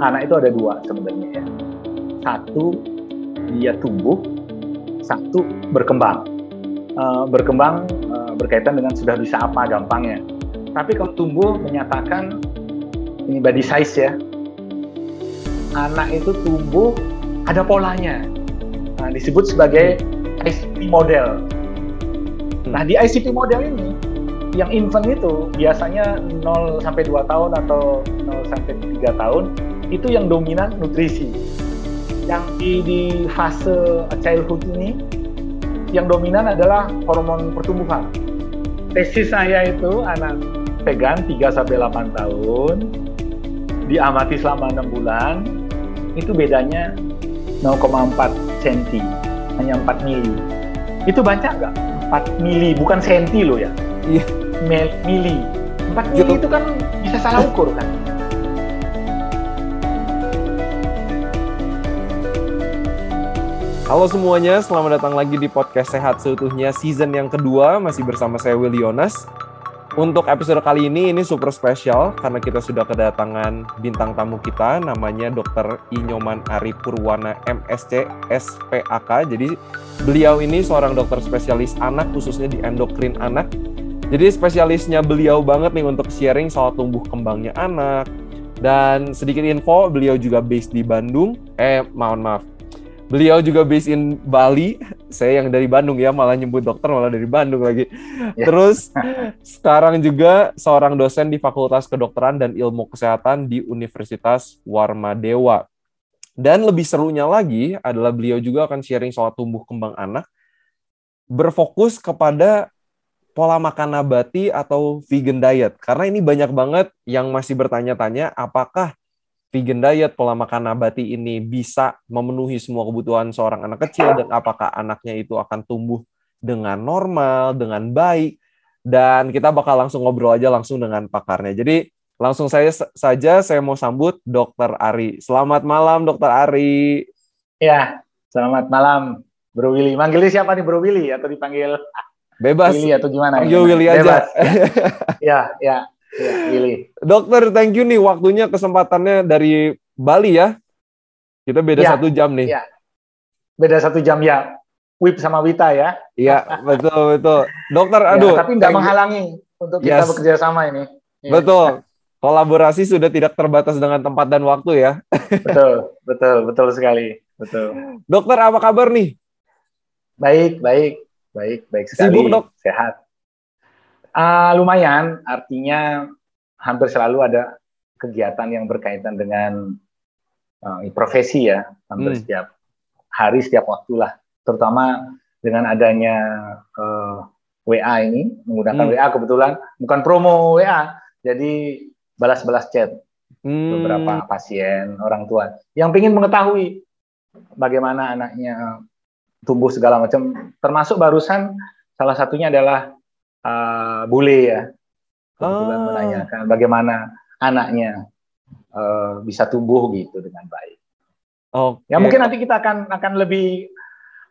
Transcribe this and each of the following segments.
anak itu ada dua sebenarnya ya. Satu dia tumbuh, satu berkembang. Uh, berkembang uh, berkaitan dengan sudah bisa apa gampangnya. Tapi kalau tumbuh menyatakan ini body size ya. Anak itu tumbuh ada polanya. Nah, disebut sebagai ICP model. Nah, di ICP model ini yang infant itu biasanya 0 sampai 2 tahun atau 0 sampai 3 tahun itu yang dominan nutrisi. Yang di, di fase childhood ini yang dominan adalah hormon pertumbuhan. Tesis saya itu anak pegang 3 sampai 8 tahun diamati selama 6 bulan itu bedanya 0,4 cm hanya 4 mili. Itu banyak nggak? 4 mili bukan senti loh ya. Iya mili. 4 mili itu kan bisa salah ukur kan. Halo semuanya, selamat datang lagi di podcast Sehat Seutuhnya season yang kedua masih bersama saya Will Yonas. Untuk episode kali ini ini super spesial karena kita sudah kedatangan bintang tamu kita namanya Dr. Inyoman Ari Purwana MSc SPAK. Jadi beliau ini seorang dokter spesialis anak khususnya di endokrin anak jadi spesialisnya beliau banget nih untuk sharing soal tumbuh kembangnya anak. Dan sedikit info, beliau juga based di Bandung. Eh, mohon maaf. Beliau juga based in Bali. Saya yang dari Bandung ya, malah nyebut dokter malah dari Bandung lagi. Yeah. Terus sekarang juga seorang dosen di Fakultas Kedokteran dan Ilmu Kesehatan di Universitas Warmadewa. Dan lebih serunya lagi adalah beliau juga akan sharing soal tumbuh kembang anak berfokus kepada pola makan nabati atau vegan diet? Karena ini banyak banget yang masih bertanya-tanya apakah vegan diet, pola makan nabati ini bisa memenuhi semua kebutuhan seorang anak kecil dan apakah anaknya itu akan tumbuh dengan normal, dengan baik. Dan kita bakal langsung ngobrol aja langsung dengan pakarnya. Jadi langsung saya saja saya mau sambut Dokter Ari. Selamat malam Dokter Ari. Ya, selamat malam Bro Willy. Manggilnya siapa nih Bro Willy atau dipanggil Bebas. Willy atau gimana? Panggil Willy aja. Bebas. ya, ya, ya. Dokter, thank you nih waktunya kesempatannya dari Bali ya. Kita beda ya, satu jam nih. Ya. Beda satu jam ya. Wip sama Wita ya. Iya, betul betul. Dokter, ya, aduh. Tapi nggak menghalangi untuk kita yes. bekerja sama ini. Ya. Betul. Kolaborasi sudah tidak terbatas dengan tempat dan waktu ya. betul, betul, betul sekali. Betul. Dokter, apa kabar nih? Baik, baik. Baik, baik sekali. Sibuk, dok? Sehat. Uh, lumayan, artinya hampir selalu ada kegiatan yang berkaitan dengan uh, profesi ya, hampir hmm. setiap hari, setiap waktu lah. Terutama dengan adanya uh, eh, WA ini, menggunakan hmm. WA kebetulan, bukan promo WA, jadi balas-balas chat hmm. beberapa pasien, orang tua yang ingin mengetahui bagaimana anaknya tumbuh segala macam termasuk barusan salah satunya adalah uh, bule ya kebetulan oh. menanyakan bagaimana anaknya uh, bisa tumbuh gitu dengan baik. Okay. Ya mungkin nanti kita akan akan lebih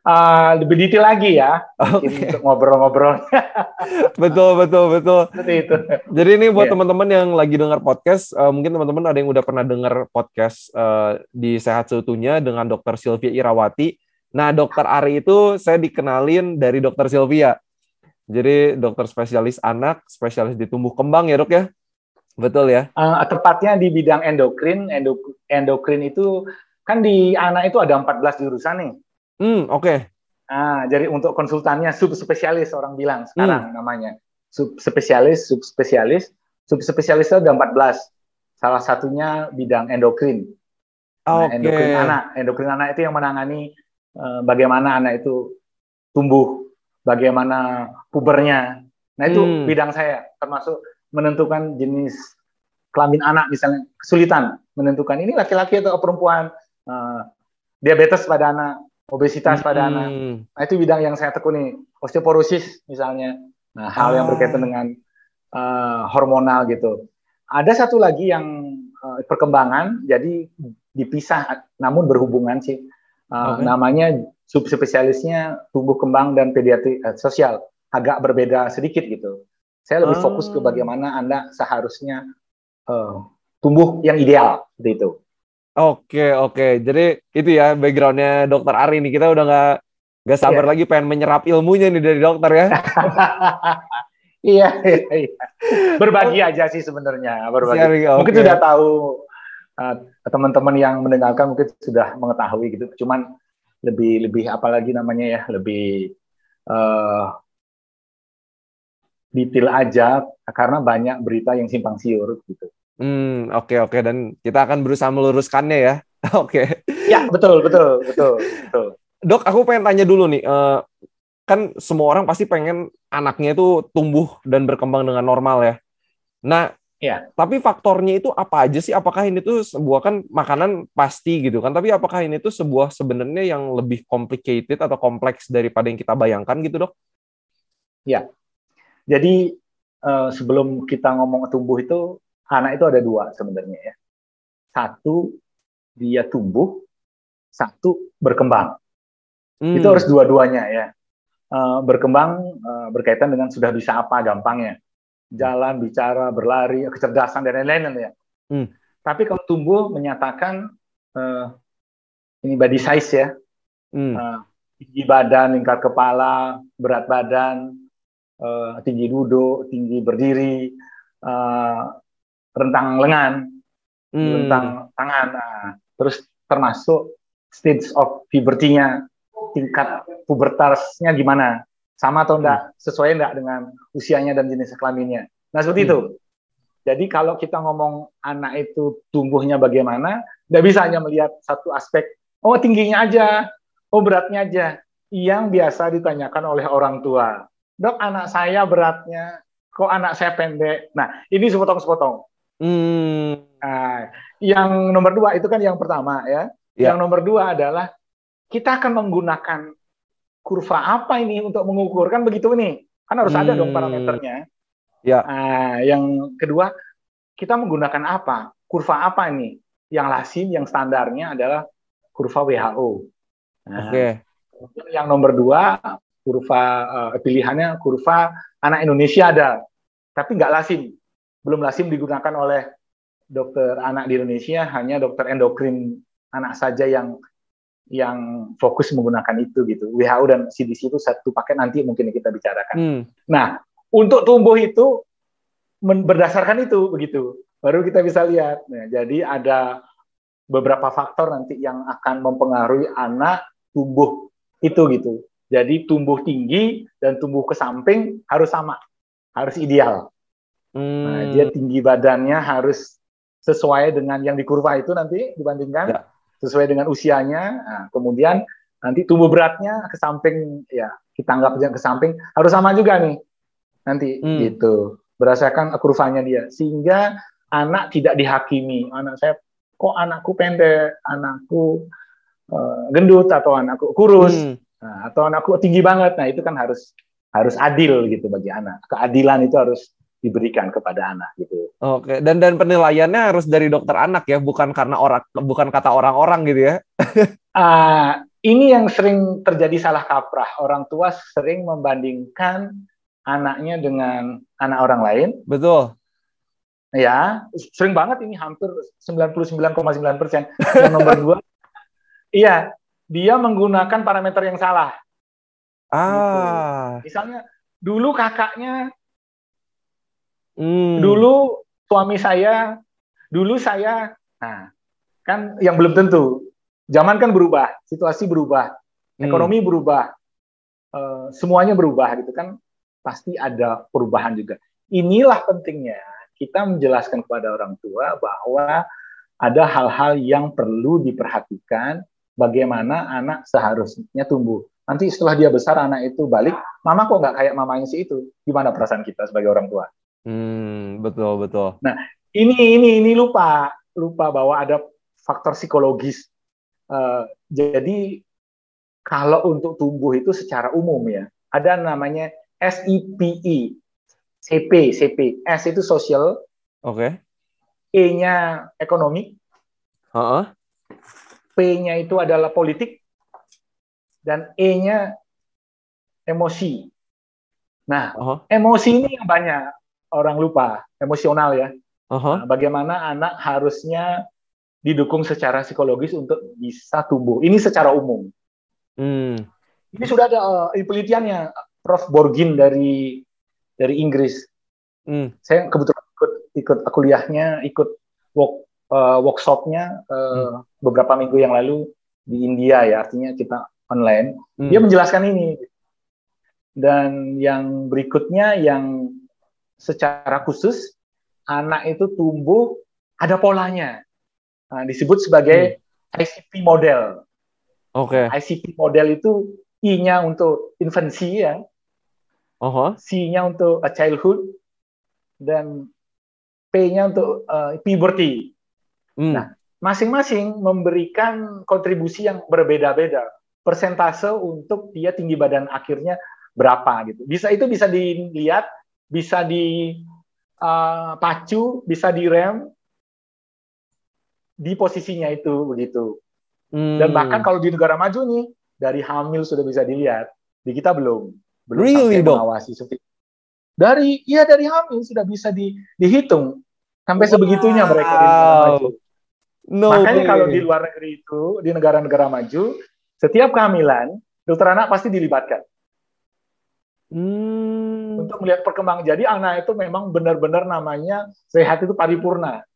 uh, lebih detail lagi ya okay. untuk ngobrol-ngobrol. betul betul betul. Seperti itu. Jadi ini buat yeah. teman-teman yang lagi dengar podcast, uh, mungkin teman-teman ada yang udah pernah dengar podcast uh, di Sehat Seutuhnya dengan Dokter Sylvia Irawati. Nah, dokter Ari itu saya dikenalin dari dokter Sylvia. Jadi dokter spesialis anak, spesialis di tumbuh kembang ya dok ya? Betul ya? Uh, tepatnya di bidang endokrin. Endok endokrin itu kan di anak itu ada 14 jurusan nih. Hmm, oke. Okay. Nah, jadi untuk konsultannya subspesialis orang bilang sekarang hmm. namanya. Subspesialis, subspesialis, subspesialis itu ada 14. Salah satunya bidang endokrin. Nah, okay. endokrin anak, endokrin anak itu yang menangani Eh, bagaimana anak itu tumbuh, bagaimana pubernya. Nah itu hmm. bidang saya, termasuk menentukan jenis kelamin anak misalnya kesulitan menentukan ini laki-laki atau perempuan, uh, diabetes pada anak, obesitas hmm. pada anak. Nah itu bidang yang saya tekuni, osteoporosis misalnya. Nah hal ah. yang berkaitan dengan uh, hormonal gitu. Ada satu lagi yang uh, perkembangan, jadi dipisah, namun berhubungan sih Uh, okay. Namanya subspesialisnya tumbuh kembang dan pediatri uh, sosial, agak berbeda sedikit gitu. Saya lebih oh. fokus ke bagaimana anda seharusnya uh, tumbuh yang ideal seperti itu. Oke oke, jadi itu ya backgroundnya dokter Ari nih kita udah nggak nggak sabar yeah. lagi pengen menyerap ilmunya nih dari dokter ya. iya, iya, iya. Berbagi aja sih sebenarnya, berbagi. Sharing, okay. Mungkin sudah tahu uh, teman-teman yang mendengarkan mungkin sudah mengetahui gitu. Cuman lebih lebih apalagi namanya ya, lebih uh, detail aja karena banyak berita yang simpang siur gitu. Hmm, oke okay, oke okay. dan kita akan berusaha meluruskannya ya. Oke. okay. Ya, betul, betul, betul, betul. Dok, aku pengen tanya dulu nih. Uh, kan semua orang pasti pengen anaknya itu tumbuh dan berkembang dengan normal ya. Nah, ya. tapi faktornya itu apa aja sih? Apakah ini tuh sebuah kan makanan pasti gitu kan? Tapi apakah ini tuh sebuah sebenarnya yang lebih complicated atau kompleks daripada yang kita bayangkan gitu, Dok? Ya. Jadi uh, sebelum kita ngomong tumbuh itu anak itu ada dua sebenarnya ya. Satu dia tumbuh, satu berkembang. Hmm. Itu harus dua-duanya ya. Uh, berkembang uh, berkaitan dengan sudah bisa apa gampangnya. Jalan, bicara, berlari, kecerdasan dan lain-lain ya. Hmm. Tapi kalau tumbuh menyatakan uh, ini body size ya. Hmm. Uh, tinggi badan, lingkar kepala, berat badan, uh, tinggi duduk, tinggi berdiri, uh, rentang lengan, hmm. rentang tangan. Nah, terus termasuk stage of puberty-nya, tingkat pubertasnya gimana? Sama atau enggak? Hmm. Sesuai enggak dengan usianya dan jenis kelaminnya? Nah, seperti hmm. itu. Jadi kalau kita ngomong anak itu tumbuhnya bagaimana, enggak bisa hanya melihat satu aspek, oh tingginya aja, oh beratnya aja. Yang biasa ditanyakan oleh orang tua. Dok, anak saya beratnya, kok anak saya pendek? Nah, ini sepotong-sepotong. Hmm. Nah, yang nomor dua itu kan yang pertama ya. ya. Yang nomor dua adalah kita akan menggunakan kurva apa ini untuk mengukur kan begitu nih kan harus hmm. ada dong hmm. parameternya. Ya. Nah, yang kedua kita menggunakan apa? Kurva apa ini? Yang lazim, yang standarnya adalah kurva WHO. Nah, Oke. Okay. Yang nomor dua kurva uh, pilihannya kurva anak Indonesia ada, tapi nggak lazim belum lazim digunakan oleh dokter anak di Indonesia hanya dokter endokrin anak saja yang yang fokus menggunakan itu gitu. WHO dan CDC itu satu paket nanti mungkin kita bicarakan. Hmm. Nah, untuk tumbuh itu berdasarkan itu begitu. Baru kita bisa lihat. Nah, jadi ada beberapa faktor nanti yang akan mempengaruhi anak tumbuh itu gitu. Jadi tumbuh tinggi dan tumbuh ke samping harus sama, harus ideal. Hmm. Nah, dia tinggi badannya harus sesuai dengan yang di kurva itu nanti dibandingkan ya. Sesuai dengan usianya. Nah, kemudian nanti tumbuh beratnya ke samping ya kita anggap ke samping harus sama juga nih nanti hmm. gitu berdasarkan kurvanya dia sehingga anak tidak dihakimi anak saya kok anakku pendek anakku uh, gendut atau anakku kurus hmm. nah, atau anakku tinggi banget nah itu kan harus harus adil gitu bagi anak keadilan itu harus diberikan kepada anak gitu. Oke, dan dan penilaiannya harus dari dokter anak ya, bukan karena orang bukan kata orang-orang gitu ya. uh, ini yang sering terjadi salah kaprah. Orang tua sering membandingkan anaknya dengan anak orang lain. Betul. Ya, sering banget ini hampir 99,9 persen. Yang nomor dua, iya, dia menggunakan parameter yang salah. Ah. Gitu. Misalnya dulu kakaknya Hmm. Dulu suami saya, dulu saya, nah kan yang belum tentu. Zaman kan berubah, situasi berubah, hmm. ekonomi berubah, uh, semuanya berubah gitu kan, pasti ada perubahan juga. Inilah pentingnya kita menjelaskan kepada orang tua bahwa ada hal-hal yang perlu diperhatikan bagaimana anak seharusnya tumbuh. Nanti setelah dia besar anak itu balik, mama kok nggak kayak mamanya si itu? Gimana perasaan kita sebagai orang tua? Hmm, betul betul. Nah, ini ini ini lupa lupa bahwa ada faktor psikologis. Uh, jadi kalau untuk tumbuh itu secara umum ya, ada namanya SIPE, CP, CP. S itu sosial. Oke. Okay. E-nya ekonomi. Uh -uh. P-nya itu adalah politik. Dan E-nya emosi. Nah, uh -huh. emosi ini yang banyak orang lupa, emosional ya. Uh-huh. Nah, bagaimana anak harusnya didukung secara psikologis untuk bisa tumbuh. Ini secara umum. Hmm. Ini sudah ada uh, penelitiannya Prof Borgin dari dari Inggris. Hmm. Saya kebetulan ikut ikut kuliahnya, ikut work, uh, workshopnya uh, hmm. beberapa minggu yang lalu di India ya, artinya kita online. Hmm. Dia menjelaskan ini. Dan yang berikutnya yang secara khusus anak itu tumbuh ada polanya. Nah, disebut sebagai hmm. ICP model. Oke. Okay. ICP model itu I-nya untuk infancy ya. Uh-huh. C-nya untuk a childhood dan P-nya untuk uh, puberty. Hmm. Nah, masing-masing memberikan kontribusi yang berbeda-beda. Persentase untuk dia tinggi badan akhirnya berapa gitu. Bisa itu bisa dilihat, bisa dipacu, uh, bisa direm di posisinya itu begitu. Hmm. Dan bahkan kalau di negara maju nih dari hamil sudah bisa dilihat, di kita belum belum really, sampai mengawasi seperti dari iya dari hamil sudah bisa di, dihitung sampai wow. sebegitunya mereka di negara maju. No Makanya way. kalau di luar negeri itu di negara-negara maju setiap kehamilan dokter anak pasti dilibatkan. Hmm. Untuk melihat perkembangan. Jadi anak itu memang benar-benar namanya sehat itu paripurna.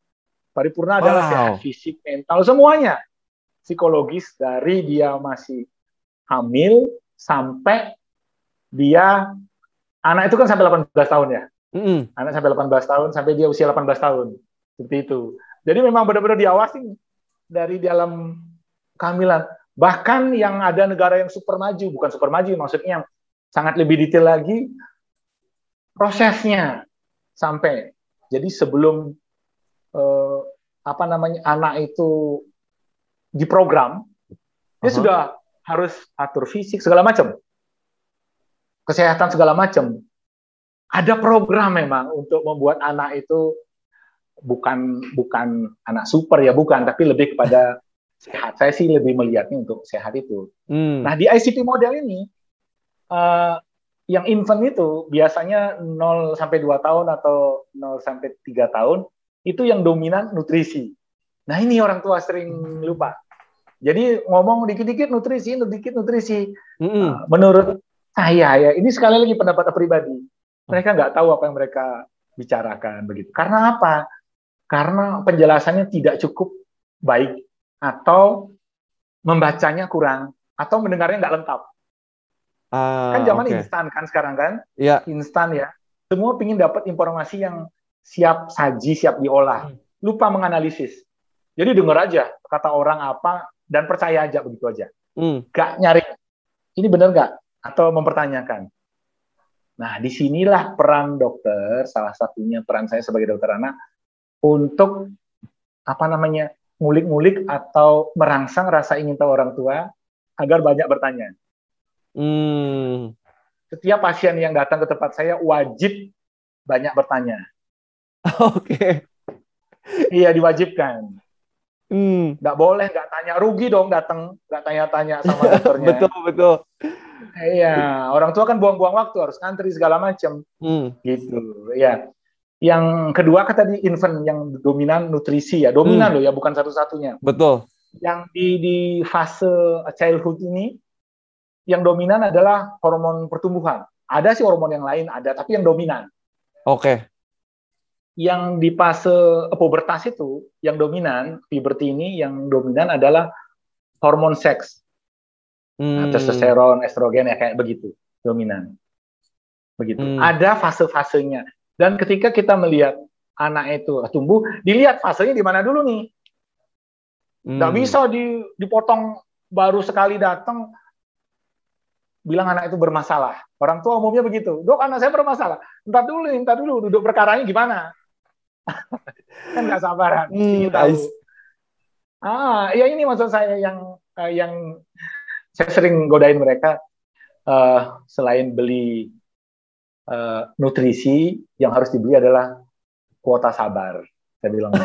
Paripurna wow. adalah sehat fisik, mental, semuanya. Psikologis dari dia masih hamil sampai dia anak itu kan sampai 18 tahun ya. Mm -hmm. Anak sampai 18 tahun sampai dia usia 18 tahun. Seperti itu. Jadi memang benar-benar diawasi dari dalam kehamilan. Bahkan yang ada negara yang super maju, bukan super maju maksudnya yang sangat lebih detail lagi prosesnya sampai. Jadi sebelum eh, apa namanya anak itu diprogram, uh-huh. dia sudah harus atur fisik segala macam, kesehatan segala macam. Ada program memang untuk membuat anak itu bukan bukan anak super ya bukan, tapi lebih kepada sehat. Saya sih lebih melihatnya untuk sehat itu. Hmm. Nah di ICT model ini uh, yang infant itu biasanya 0 sampai 2 tahun atau 0 sampai 3 tahun itu yang dominan nutrisi. Nah ini orang tua sering lupa. Jadi ngomong dikit-dikit nutrisi, dikit nutrisi. Mm -hmm. menurut saya ya, ini sekali lagi pendapat pribadi. Mereka nggak tahu apa yang mereka bicarakan begitu. Karena apa? Karena penjelasannya tidak cukup baik atau membacanya kurang atau mendengarnya nggak lengkap. Uh, kan zaman okay. instan kan sekarang kan? Iya. Yeah. Instan ya. Semua ingin dapat informasi yang siap saji, siap diolah. Hmm. Lupa menganalisis. Jadi dengar aja kata orang apa dan percaya aja begitu aja. Hmm. Gak nyari ini benar nggak atau mempertanyakan. Nah, di sinilah peran dokter, salah satunya peran saya sebagai dokter anak untuk apa namanya ngulik-ngulik atau merangsang rasa ingin tahu orang tua agar banyak bertanya. Hmm. Setiap pasien yang datang ke tempat saya wajib banyak bertanya. Oke. Okay. Iya diwajibkan. Hmm. Nggak boleh nggak tanya rugi dong datang nggak tanya-tanya sama dokternya. betul betul. Iya orang tua kan buang-buang waktu harus ngantri segala macam. Hmm. Gitu ya. Yang kedua kan tadi infant yang dominan nutrisi ya dominan hmm. loh ya bukan satu-satunya. Betul. Yang di di fase childhood ini yang dominan adalah hormon pertumbuhan. Ada sih hormon yang lain ada tapi yang dominan. Oke. Okay yang di fase pubertas itu yang dominan puberty ini yang dominan adalah hormon seks hmm. testosteron estrogen ya kayak begitu dominan begitu hmm. ada fase-fasenya dan ketika kita melihat anak itu tumbuh dilihat fasenya di mana dulu nih nggak hmm. bisa di, dipotong baru sekali datang bilang anak itu bermasalah. Orang tua umumnya begitu. Dok, anak saya bermasalah. Entar dulu, entar dulu, duduk perkaranya gimana? kan nggak sabaran. Hmm, tahu. Ah, ya ini maksud saya yang uh, yang saya sering godain mereka uh, selain beli uh, nutrisi yang harus dibeli adalah kuota sabar. Saya bilang.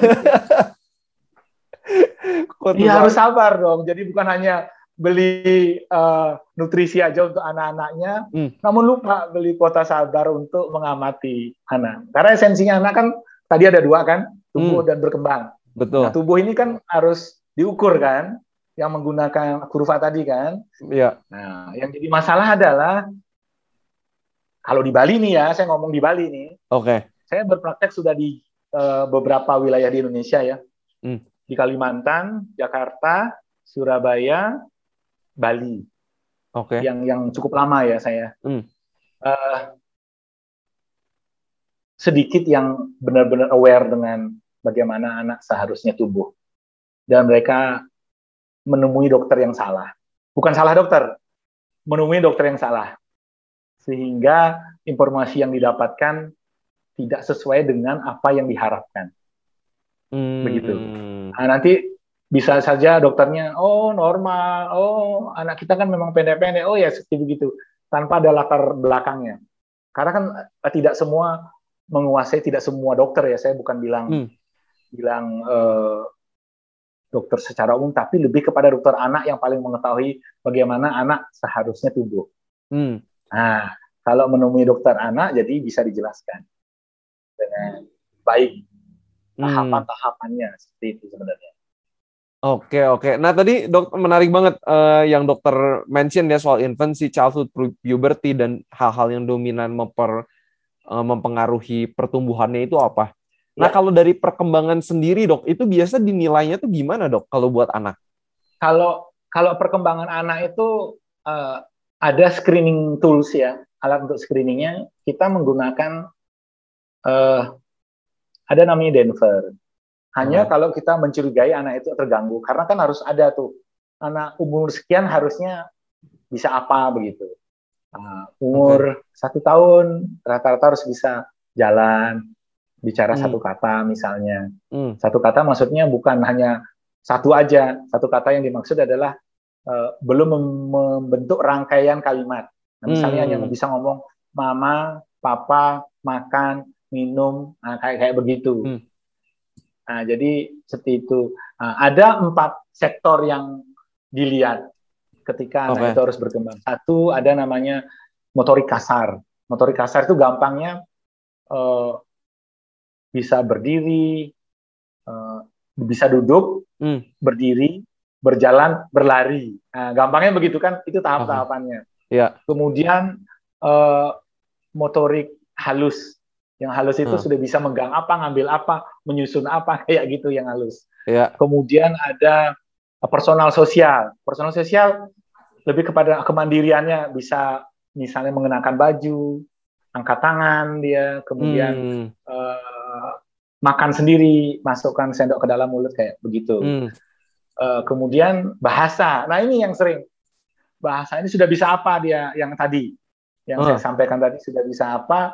Iya harus sabar dong. Jadi bukan hanya beli uh, nutrisi aja untuk anak-anaknya, hmm. namun lupa beli kuota sabar untuk mengamati anak. Karena esensinya anak kan tadi ada dua kan, tumbuh hmm. dan berkembang. Betul. Nah, tubuh ini kan harus diukur kan, yang menggunakan kurva tadi kan. Iya. Nah, yang jadi masalah adalah kalau di Bali nih ya, saya ngomong di Bali nih. Oke. Saya berpraktek sudah di uh, beberapa wilayah di Indonesia ya. Hmm. Di Kalimantan, Jakarta, Surabaya, Bali. Oke. Yang yang cukup lama ya saya. Hmm. Uh, sedikit yang benar-benar aware dengan bagaimana anak seharusnya tumbuh. Dan mereka menemui dokter yang salah. Bukan salah dokter, menemui dokter yang salah. Sehingga informasi yang didapatkan tidak sesuai dengan apa yang diharapkan. Hmm. Begitu. Nah, nanti bisa saja dokternya, oh normal, oh anak kita kan memang pendek-pendek, oh ya seperti begitu, tanpa ada latar belakangnya. Karena kan eh, tidak semua menguasai, tidak semua dokter ya, saya bukan bilang hmm. bilang uh, dokter secara umum, tapi lebih kepada dokter anak yang paling mengetahui bagaimana anak seharusnya tumbuh. Hmm. Nah, kalau menemui dokter anak, jadi bisa dijelaskan dengan baik hmm. tahapan-tahapannya seperti itu sebenarnya. Oke oke. Nah tadi dok menarik banget uh, yang dokter mention ya soal infancy, childhood, puberty dan hal-hal yang dominan memper uh, mempengaruhi pertumbuhannya itu apa? Nah, ya. kalau dari perkembangan sendiri, Dok, itu biasa dinilainya tuh gimana, Dok, kalau buat anak? Kalau kalau perkembangan anak itu uh, ada screening tools ya, alat untuk screeningnya kita menggunakan uh, ada namanya Denver. Hanya hmm. kalau kita mencurigai anak itu terganggu, karena kan harus ada tuh anak umur sekian harusnya bisa apa begitu. Uh, umur okay. satu tahun rata-rata harus bisa jalan, bicara hmm. satu kata misalnya. Hmm. Satu kata maksudnya bukan hanya satu aja. Satu kata yang dimaksud adalah uh, belum membentuk rangkaian kalimat. Nah, misalnya hmm. hanya bisa ngomong mama, papa, makan, minum, nah, kayak kayak begitu. Hmm. Nah, jadi seperti itu. Nah, ada empat sektor yang dilihat ketika okay. anak itu harus berkembang. Satu ada namanya motorik kasar. Motorik kasar itu gampangnya uh, bisa berdiri, uh, bisa duduk, hmm. berdiri, berjalan, berlari. Nah, gampangnya begitu kan? Itu tahap-tahapannya. Ya. Kemudian uh, motorik halus. Yang halus itu hmm. sudah bisa megang apa, ngambil apa, menyusun apa, kayak gitu yang halus. Ya. Kemudian ada personal sosial. Personal sosial lebih kepada kemandiriannya bisa misalnya mengenakan baju, angkat tangan dia, kemudian hmm. uh, makan sendiri, masukkan sendok ke dalam mulut kayak begitu. Hmm. Uh, kemudian bahasa. Nah ini yang sering bahasa ini sudah bisa apa dia yang tadi yang oh. saya sampaikan tadi sudah bisa apa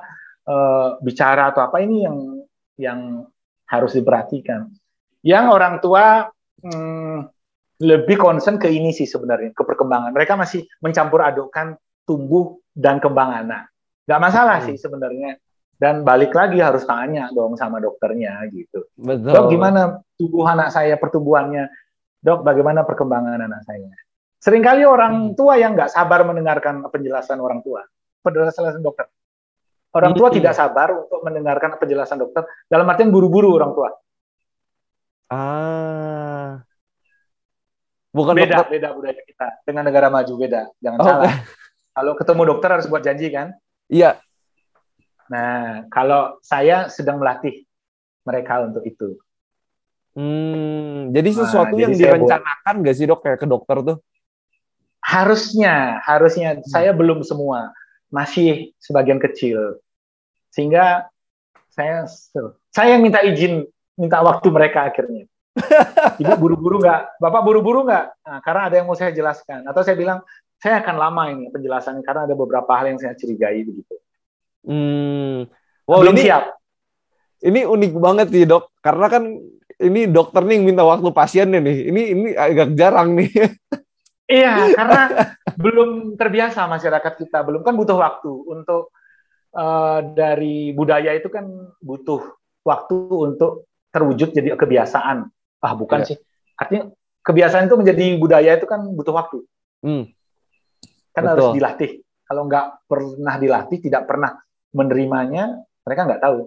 uh, bicara atau apa ini yang yang harus diperhatikan. Yang orang tua hmm, lebih concern ke ini sih sebenarnya ke perkembangan. Mereka masih mencampur adukkan tumbuh dan kembang anak. Gak masalah hmm. sih sebenarnya dan balik lagi harus tanya dong sama dokternya gitu. Betul. Dok gimana tubuh anak saya pertumbuhannya? Dok bagaimana perkembangan anak saya? Seringkali orang hmm. tua yang nggak sabar mendengarkan penjelasan orang tua, penjelasan dokter. Orang tua hmm. tidak sabar untuk mendengarkan penjelasan dokter. Dalam artian buru-buru orang tua. Ah, bukan beda dokter. beda budaya kita dengan negara maju beda. Jangan oh. salah. Kalau ketemu dokter harus buat janji kan? Iya, Nah, kalau saya sedang melatih mereka untuk itu. Hmm, jadi sesuatu nah, yang jadi direncanakan nggak sih dok kayak ke dokter tuh? Harusnya, harusnya hmm. saya belum semua, masih sebagian kecil. Sehingga saya saya minta izin, minta waktu mereka akhirnya. Ibu buru-buru nggak, bapak buru-buru nggak? Nah, karena ada yang mau saya jelaskan. Atau saya bilang saya akan lama ini penjelasannya karena ada beberapa hal yang saya curigai begitu. Hmm. Wow, Belum ini, siap. Ini unik banget sih dok, karena kan ini dokter nih minta waktu pasiennya nih. Ini ini agak jarang nih. Iya, karena belum terbiasa masyarakat kita, belum kan butuh waktu untuk uh, dari budaya itu kan butuh waktu untuk terwujud jadi kebiasaan. Ah, bukan iya. sih. Artinya kebiasaan itu menjadi budaya itu kan butuh waktu. Hmm. Kan Betul. harus dilatih. Kalau nggak pernah dilatih, tidak pernah menerimanya mereka nggak tahu.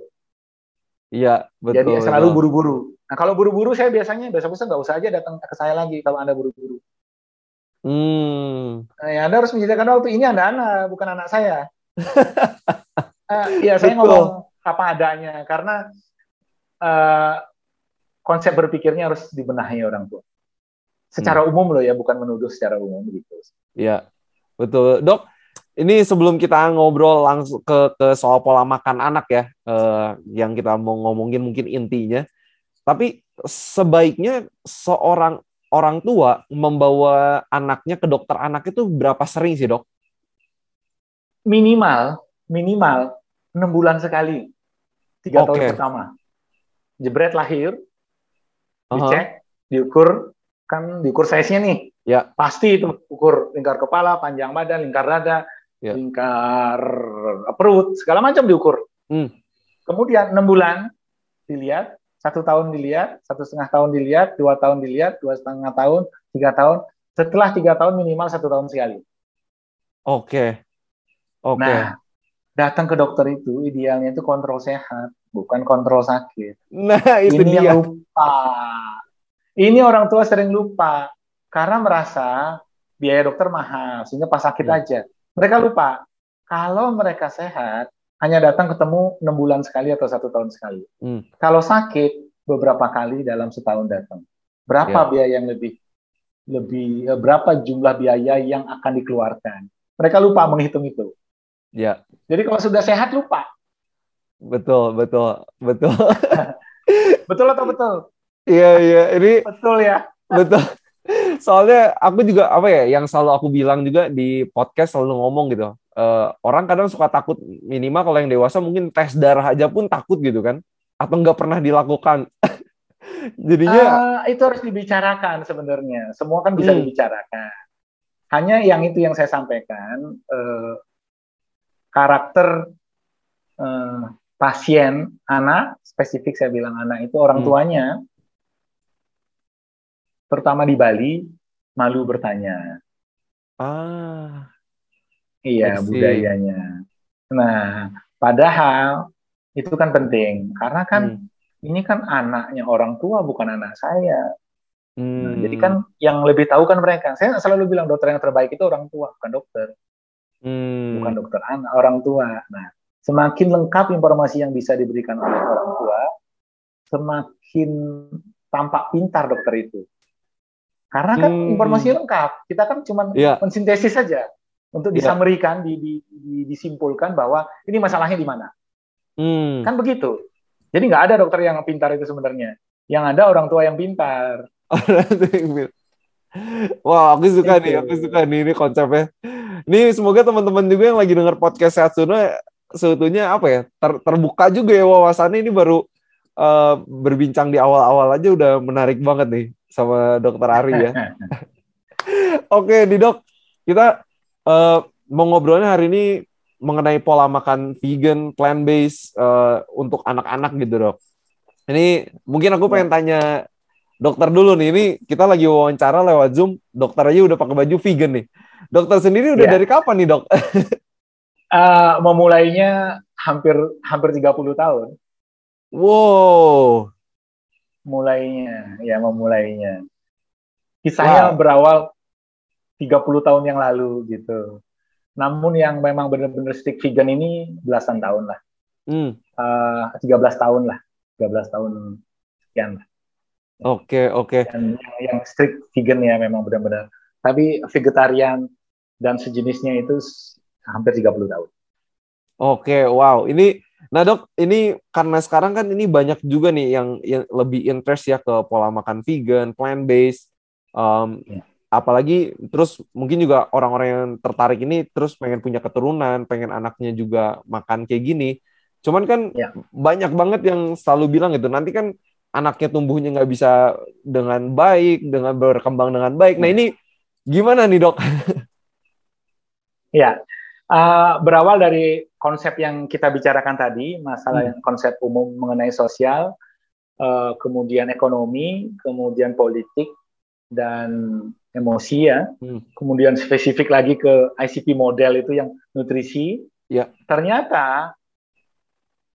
Iya, betul. Jadi selalu buru-buru. Nah kalau buru-buru saya biasanya besok-besok nggak usah aja datang ke saya lagi kalau anda buru-buru. Hmm. Nah, ya, anda harus menyediakan waktu. Ini anda anak, bukan anak saya. uh, ya saya Betul. ngomong apa adanya karena uh, konsep berpikirnya harus dibenahi orang tua. Secara umum loh ya, bukan menuduh secara umum gitu. Ya, betul. Dok, ini sebelum kita ngobrol langsung ke, ke soal pola makan anak ya, eh, yang kita mau ngomongin mungkin intinya. Tapi sebaiknya seorang orang tua membawa anaknya ke dokter anak itu berapa sering sih dok? Minimal, minimal enam bulan sekali, tiga Oke. tahun pertama. Jebret lahir, Aha. dicek, diukur, kan diukur size-nya nih. Ya. Pasti itu ukur lingkar kepala, panjang badan, lingkar dada, Ya. lingkar perut, segala macam diukur. Hmm. Kemudian enam bulan dilihat, satu tahun dilihat, satu setengah tahun dilihat, dua tahun dilihat, dua setengah tahun, tiga tahun. Setelah tiga tahun minimal satu tahun sekali. Oke, oke. Nah, datang ke dokter itu idealnya itu kontrol sehat, bukan kontrol sakit. Nah, itu ini dia. yang lupa. Ini orang tua sering lupa karena merasa biaya dokter mahal sehingga pas sakit Hmm. aja. Mereka lupa kalau mereka sehat hanya datang ketemu enam bulan sekali atau satu tahun sekali. Hmm. Kalau sakit beberapa kali dalam setahun datang. Berapa Ya. biaya yang lebih lebih eh, berapa jumlah biaya yang akan dikeluarkan? Mereka lupa menghitung itu. Ya, Jadi kalau sudah sehat lupa. betul, betul, betul. Betul atau betul? Iya, iya. Ini Betul ya. Betul. Soalnya aku juga apa ya, yang selalu aku bilang juga di podcast selalu ngomong gitu. Eh, orang kadang suka takut minimal kalau yang dewasa mungkin tes darah aja pun takut gitu kan, atau nggak pernah dilakukan. Jadinya Ah, itu harus dibicarakan sebenarnya. Semua kan bisa Hmm. dibicarakan. Hanya yang itu yang saya sampaikan eh, karakter eh, pasien anak spesifik saya bilang anak itu orang Hmm. tuanya terutama di Bali malu bertanya. ah, Iya, budayanya. Nah, padahal itu kan penting karena kan hmm, ini kan anaknya orang tua bukan anak saya. Nah, hmm, jadi kan yang lebih tahu kan mereka. Saya selalu bilang dokter yang terbaik itu orang tua, bukan dokter, hmm, bukan dokter anak, orang tua. Nah, semakin lengkap informasi yang bisa diberikan oleh orang tua, semakin tampak pintar dokter itu. Karena kan Hmm. informasi lengkap, kita kan cuma Iya. mensintesis saja untuk Iya. disamerikan, di, di- di- disimpulkan bahwa ini masalahnya di mana. hmm. Kan begitu. Jadi nggak ada dokter yang pintar itu sebenarnya. Yang ada orang tua yang pintar. Wah, aku suka nih, aku suka nih ini konsepnya. Nih semoga teman-teman juga yang lagi dengar podcast Sehat Suno sebetulnya apa ya ter- terbuka juga ya wawasannya ini baru eh, berbincang di awal-awal aja udah menarik banget nih sama Dokter Ari ya. Oke, di dok kita eh, mau ngobrolnya hari ini mengenai pola makan vegan, plant based untuk anak-anak gitu dok. Ini mungkin aku pengen tanya dokter dulu nih. Ini kita lagi wawancara lewat Zoom, dokter aja udah pakai baju vegan nih. Dokter sendiri udah Iya. dari kapan nih dok? Eh, memulainya hampir hampir 30 tahun. wow, Mulainya, ya memulainya. Kisahnya Wow. berawal 30 tahun yang lalu gitu. Namun yang memang benar-benar stick vegan ini belasan tahun lah. hmm, Eh, 13 tahun lah. 13 tahun sekian lah. oke oke. Dan yang, yang strict vegan ya memang benar-benar. Tapi vegetarian dan sejenisnya itu hampir 30 tahun. Oke, wow. Ini, nah dok, ini karena sekarang kan ini banyak juga nih yang, yang lebih interest ya ke pola makan vegan, plant based, um, Ya. Apalagi terus mungkin juga orang-orang yang tertarik ini terus pengen punya keturunan, pengen anaknya juga makan kayak gini. Cuman kan Ya. banyak banget yang selalu bilang gitu, nanti kan anaknya tumbuhnya nggak bisa dengan baik, dengan berkembang dengan baik. Nah Ya. ini gimana nih dok? Ya, eh, berawal dari konsep yang kita bicarakan tadi, masalah Hmm. yang konsep umum mengenai sosial, eh, kemudian ekonomi, kemudian politik dan emosi ya, Hmm. kemudian spesifik lagi ke ICP model itu yang nutrisi. Ya. Ternyata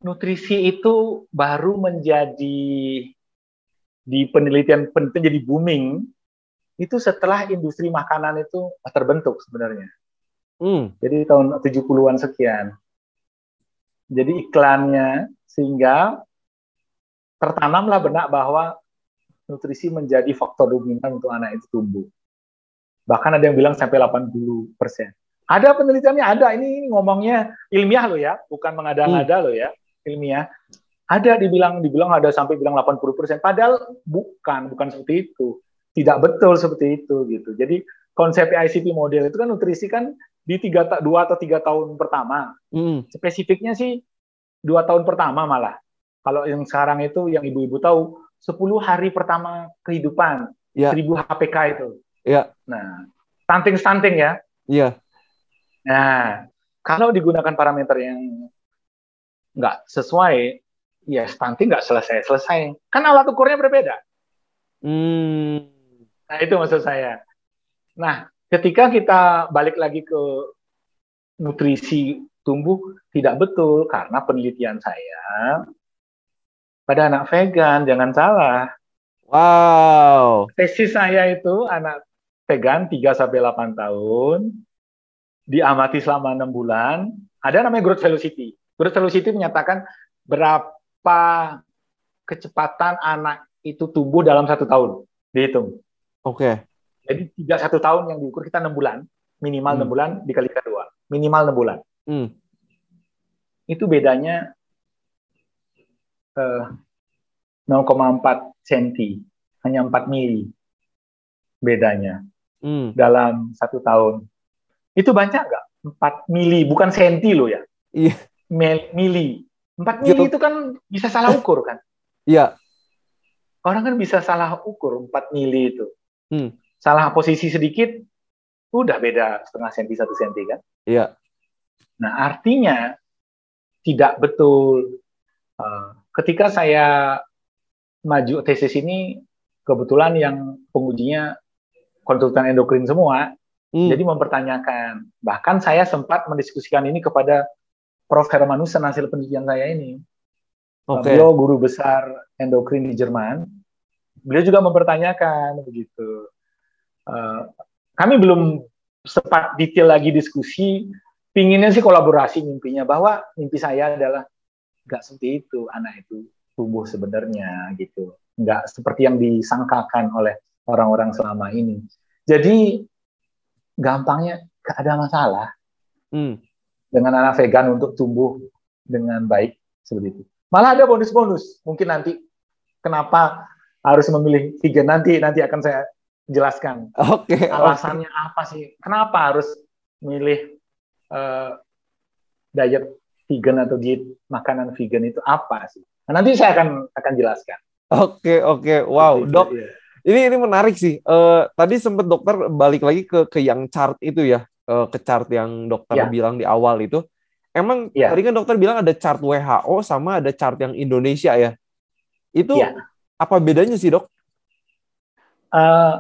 nutrisi itu baru menjadi di penelitian penelitian jadi booming itu setelah industri makanan itu terbentuk sebenarnya. Hmm. Jadi tahun 70-an sekian. Jadi iklannya sehingga tertanamlah benak bahwa nutrisi menjadi faktor dominan untuk anak itu tumbuh. Bahkan ada yang bilang sampai 80 persen. Ada penelitiannya, ada. Ini ngomongnya ilmiah loh ya, bukan mengada-ngada hmm. loh ya, ilmiah. Ada dibilang, dibilang ada sampai bilang 80 persen. Padahal bukan, bukan seperti itu. Tidak betul seperti itu gitu. Jadi konsep ICP model itu kan nutrisi kan di tiga dua atau tiga tahun pertama. Hmm. Spesifiknya sih dua tahun pertama malah. Kalau yang sekarang itu yang ibu-ibu tahu 10 hari pertama kehidupan, ya. 1000 HPK itu. Iya. Nah, stunting-stunting ya. Iya. Nah, kalau digunakan parameter yang nggak sesuai, ya stunting nggak selesai-selesai. Kan alat ukurnya berbeda. Hmm. Nah, itu maksud saya. Nah, ketika kita balik lagi ke nutrisi tumbuh, tidak betul karena penelitian saya pada anak vegan, jangan salah. Wow. Tesis saya itu anak vegan 3 sampai 8 tahun diamati selama enam bulan. Ada namanya growth velocity. Growth velocity menyatakan berapa kecepatan anak itu tumbuh dalam satu tahun dihitung. Oke. Okay. Jadi tiga satu tahun yang diukur kita enam bulan, minimal enam hmm. bulan dikalikan dua, minimal enam bulan. Hmm. Itu bedanya 0,4 cm, hanya 4 mili bedanya hmm. dalam satu tahun. Itu banyak nggak? 4 mili, bukan senti loh ya. Iya. Mili. 4 mili itu kan bisa salah ukur kan? Iya. Orang kan bisa salah ukur 4 mili itu. Hmm. Salah posisi sedikit, udah beda setengah senti, satu senti kan? Iya. Nah, artinya tidak betul. Uh, ketika saya maju tesis ini kebetulan yang pengujinya konsultan endokrin semua, hmm. jadi mempertanyakan. Bahkan saya sempat mendiskusikan ini kepada Prof. Hermanussen hasil penelitian saya ini. Okay. Beliau guru besar endokrin di Jerman. Beliau juga mempertanyakan begitu. Uh, kami belum sempat detail lagi diskusi. Pinginnya sih kolaborasi mimpinya bahwa mimpi saya adalah nggak seperti itu anak itu tumbuh sebenarnya gitu nggak seperti yang disangkakan oleh orang-orang selama ini jadi gampangnya nggak ada masalah hmm. dengan anak vegan untuk tumbuh dengan baik seperti itu malah ada bonus-bonus mungkin nanti kenapa harus memilih vegan nanti nanti akan saya jelaskan oke okay, alasannya okay. apa sih kenapa harus milih uh, diet vegan atau diet makanan vegan itu apa sih? Nah, nanti saya akan akan jelaskan. Oke oke, wow Jadi, dok, ya. Ini ini menarik sih. Uh, tadi sempat dokter balik lagi ke ke yang chart itu ya, uh, ke chart yang dokter ya. bilang di awal itu. Emang ya. tadi kan dokter bilang ada chart WHO sama ada chart yang Indonesia ya. Itu ya. apa bedanya sih dok? Uh, eh,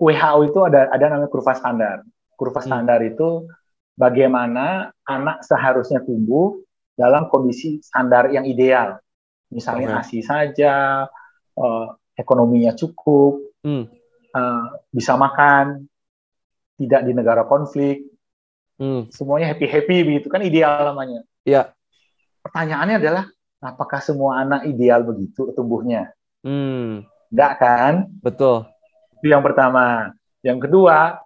WHO itu ada ada namanya kurva standar. Kurva hmm. standar hmm. itu bagaimana anak seharusnya tumbuh dalam kondisi standar yang ideal. Misalnya okay. ASI saja, uh, ekonominya cukup, hmm. uh, bisa makan, tidak di negara konflik, hmm. semuanya happy happy begitu kan ideal namanya. Iya. Pertanyaannya adalah apakah semua anak ideal begitu tumbuhnya? Hmm. Enggak kan? Betul. Itu yang pertama. Yang kedua,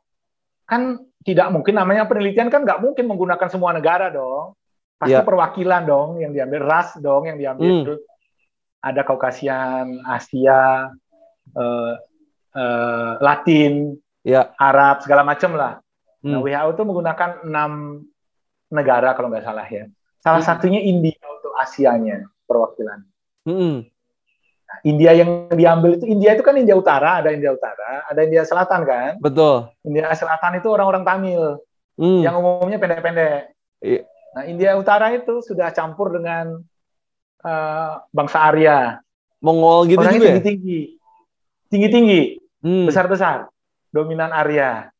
kan tidak mungkin namanya penelitian kan nggak mungkin menggunakan semua negara dong. Pasti ya. perwakilan dong yang diambil, ras dong yang diambil. Hmm. Ada Kaukasian, Asia, uh, uh, Latin, ya. Arab, segala macam lah. Nah, hmm. Nah, WHO itu menggunakan enam negara kalau nggak salah ya. Salah hmm. satunya India untuk Asianya perwakilan. Hmm. India yang diambil itu India itu kan India Utara, ada India Utara, ada India Selatan kan? Betul. India Selatan itu orang-orang Tamil hmm. yang umumnya pendek-pendek. Iya. Nah, India Utara itu sudah campur dengan uh, bangsa Arya. Mongol gitu Orangnya juga ya? tinggi-tinggi. Tinggi-tinggi. Hmm. Besar-besar. Dominan Arya.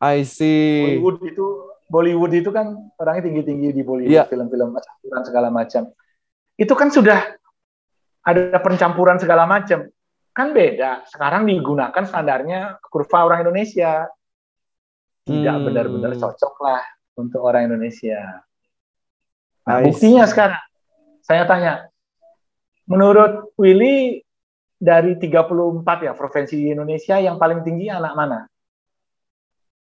I see. Bollywood itu Bollywood itu kan orangnya tinggi-tinggi di Bollywood, yeah. film-film segala macam. Itu kan sudah ada pencampuran segala macam. Kan beda. Sekarang digunakan standarnya kurva orang Indonesia. Tidak Hmm. benar-benar cocok lah untuk orang Indonesia. Nah, buktinya sekarang, saya tanya, menurut Willy dari 34 ya provinsi di Indonesia yang paling tinggi anak mana?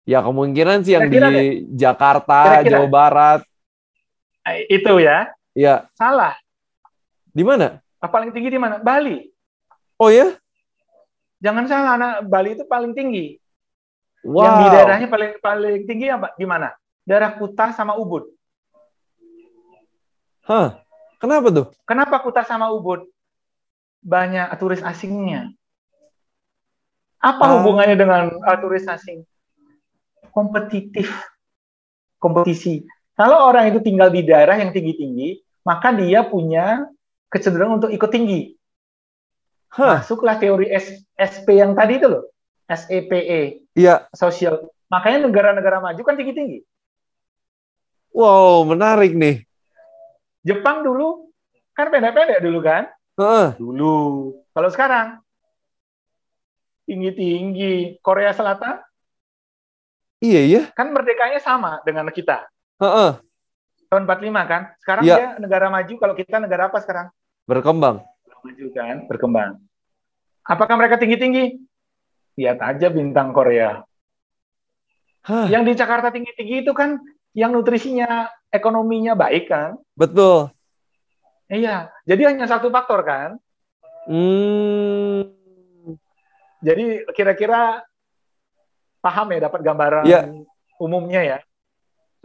Ya kemungkinan sih yang Kira-kira di Jakarta, Kira-kira. Jawa Barat. Eh, itu ya, Ya, salah. di mana? Paling tinggi di mana? Bali. Oh ya? Jangan salah, anak Bali itu paling tinggi. Wow. Yang di daerahnya paling paling tinggi apa? Di mana? Daerah Kuta sama Ubud. Hah? Kenapa tuh? Kenapa Kuta sama Ubud? Banyak turis asingnya. Apa Ah. hubungannya dengan uh, turis asing? Kompetitif. Kompetisi. Kalau orang itu tinggal di daerah yang tinggi-tinggi, maka dia punya kecenderungan untuk ikut tinggi. Hah? Masuklah teori S- SP yang tadi itu loh. SEPE, Iya. sosial. Makanya negara-negara maju kan tinggi-tinggi. Wow, menarik nih. Jepang dulu kan pendek-pendek dulu kan? Heeh. Dulu. Kalau sekarang tinggi-tinggi. Korea Selatan Iya, iya. kan merdekanya sama dengan kita. Heeh. Tahun 45 kan? Sekarang Iya. dia negara maju, kalau kita negara apa sekarang? Berkembang. Maju kan, berkembang. Apakah mereka tinggi-tinggi? Lihat aja bintang Korea. Hah, Yang di Jakarta tinggi-tinggi itu kan yang nutrisinya, ekonominya baik kan? betul. Iya, jadi hanya satu faktor kan? Hmm. Jadi kira-kira paham ya dapat gambaran Iya. umumnya ya.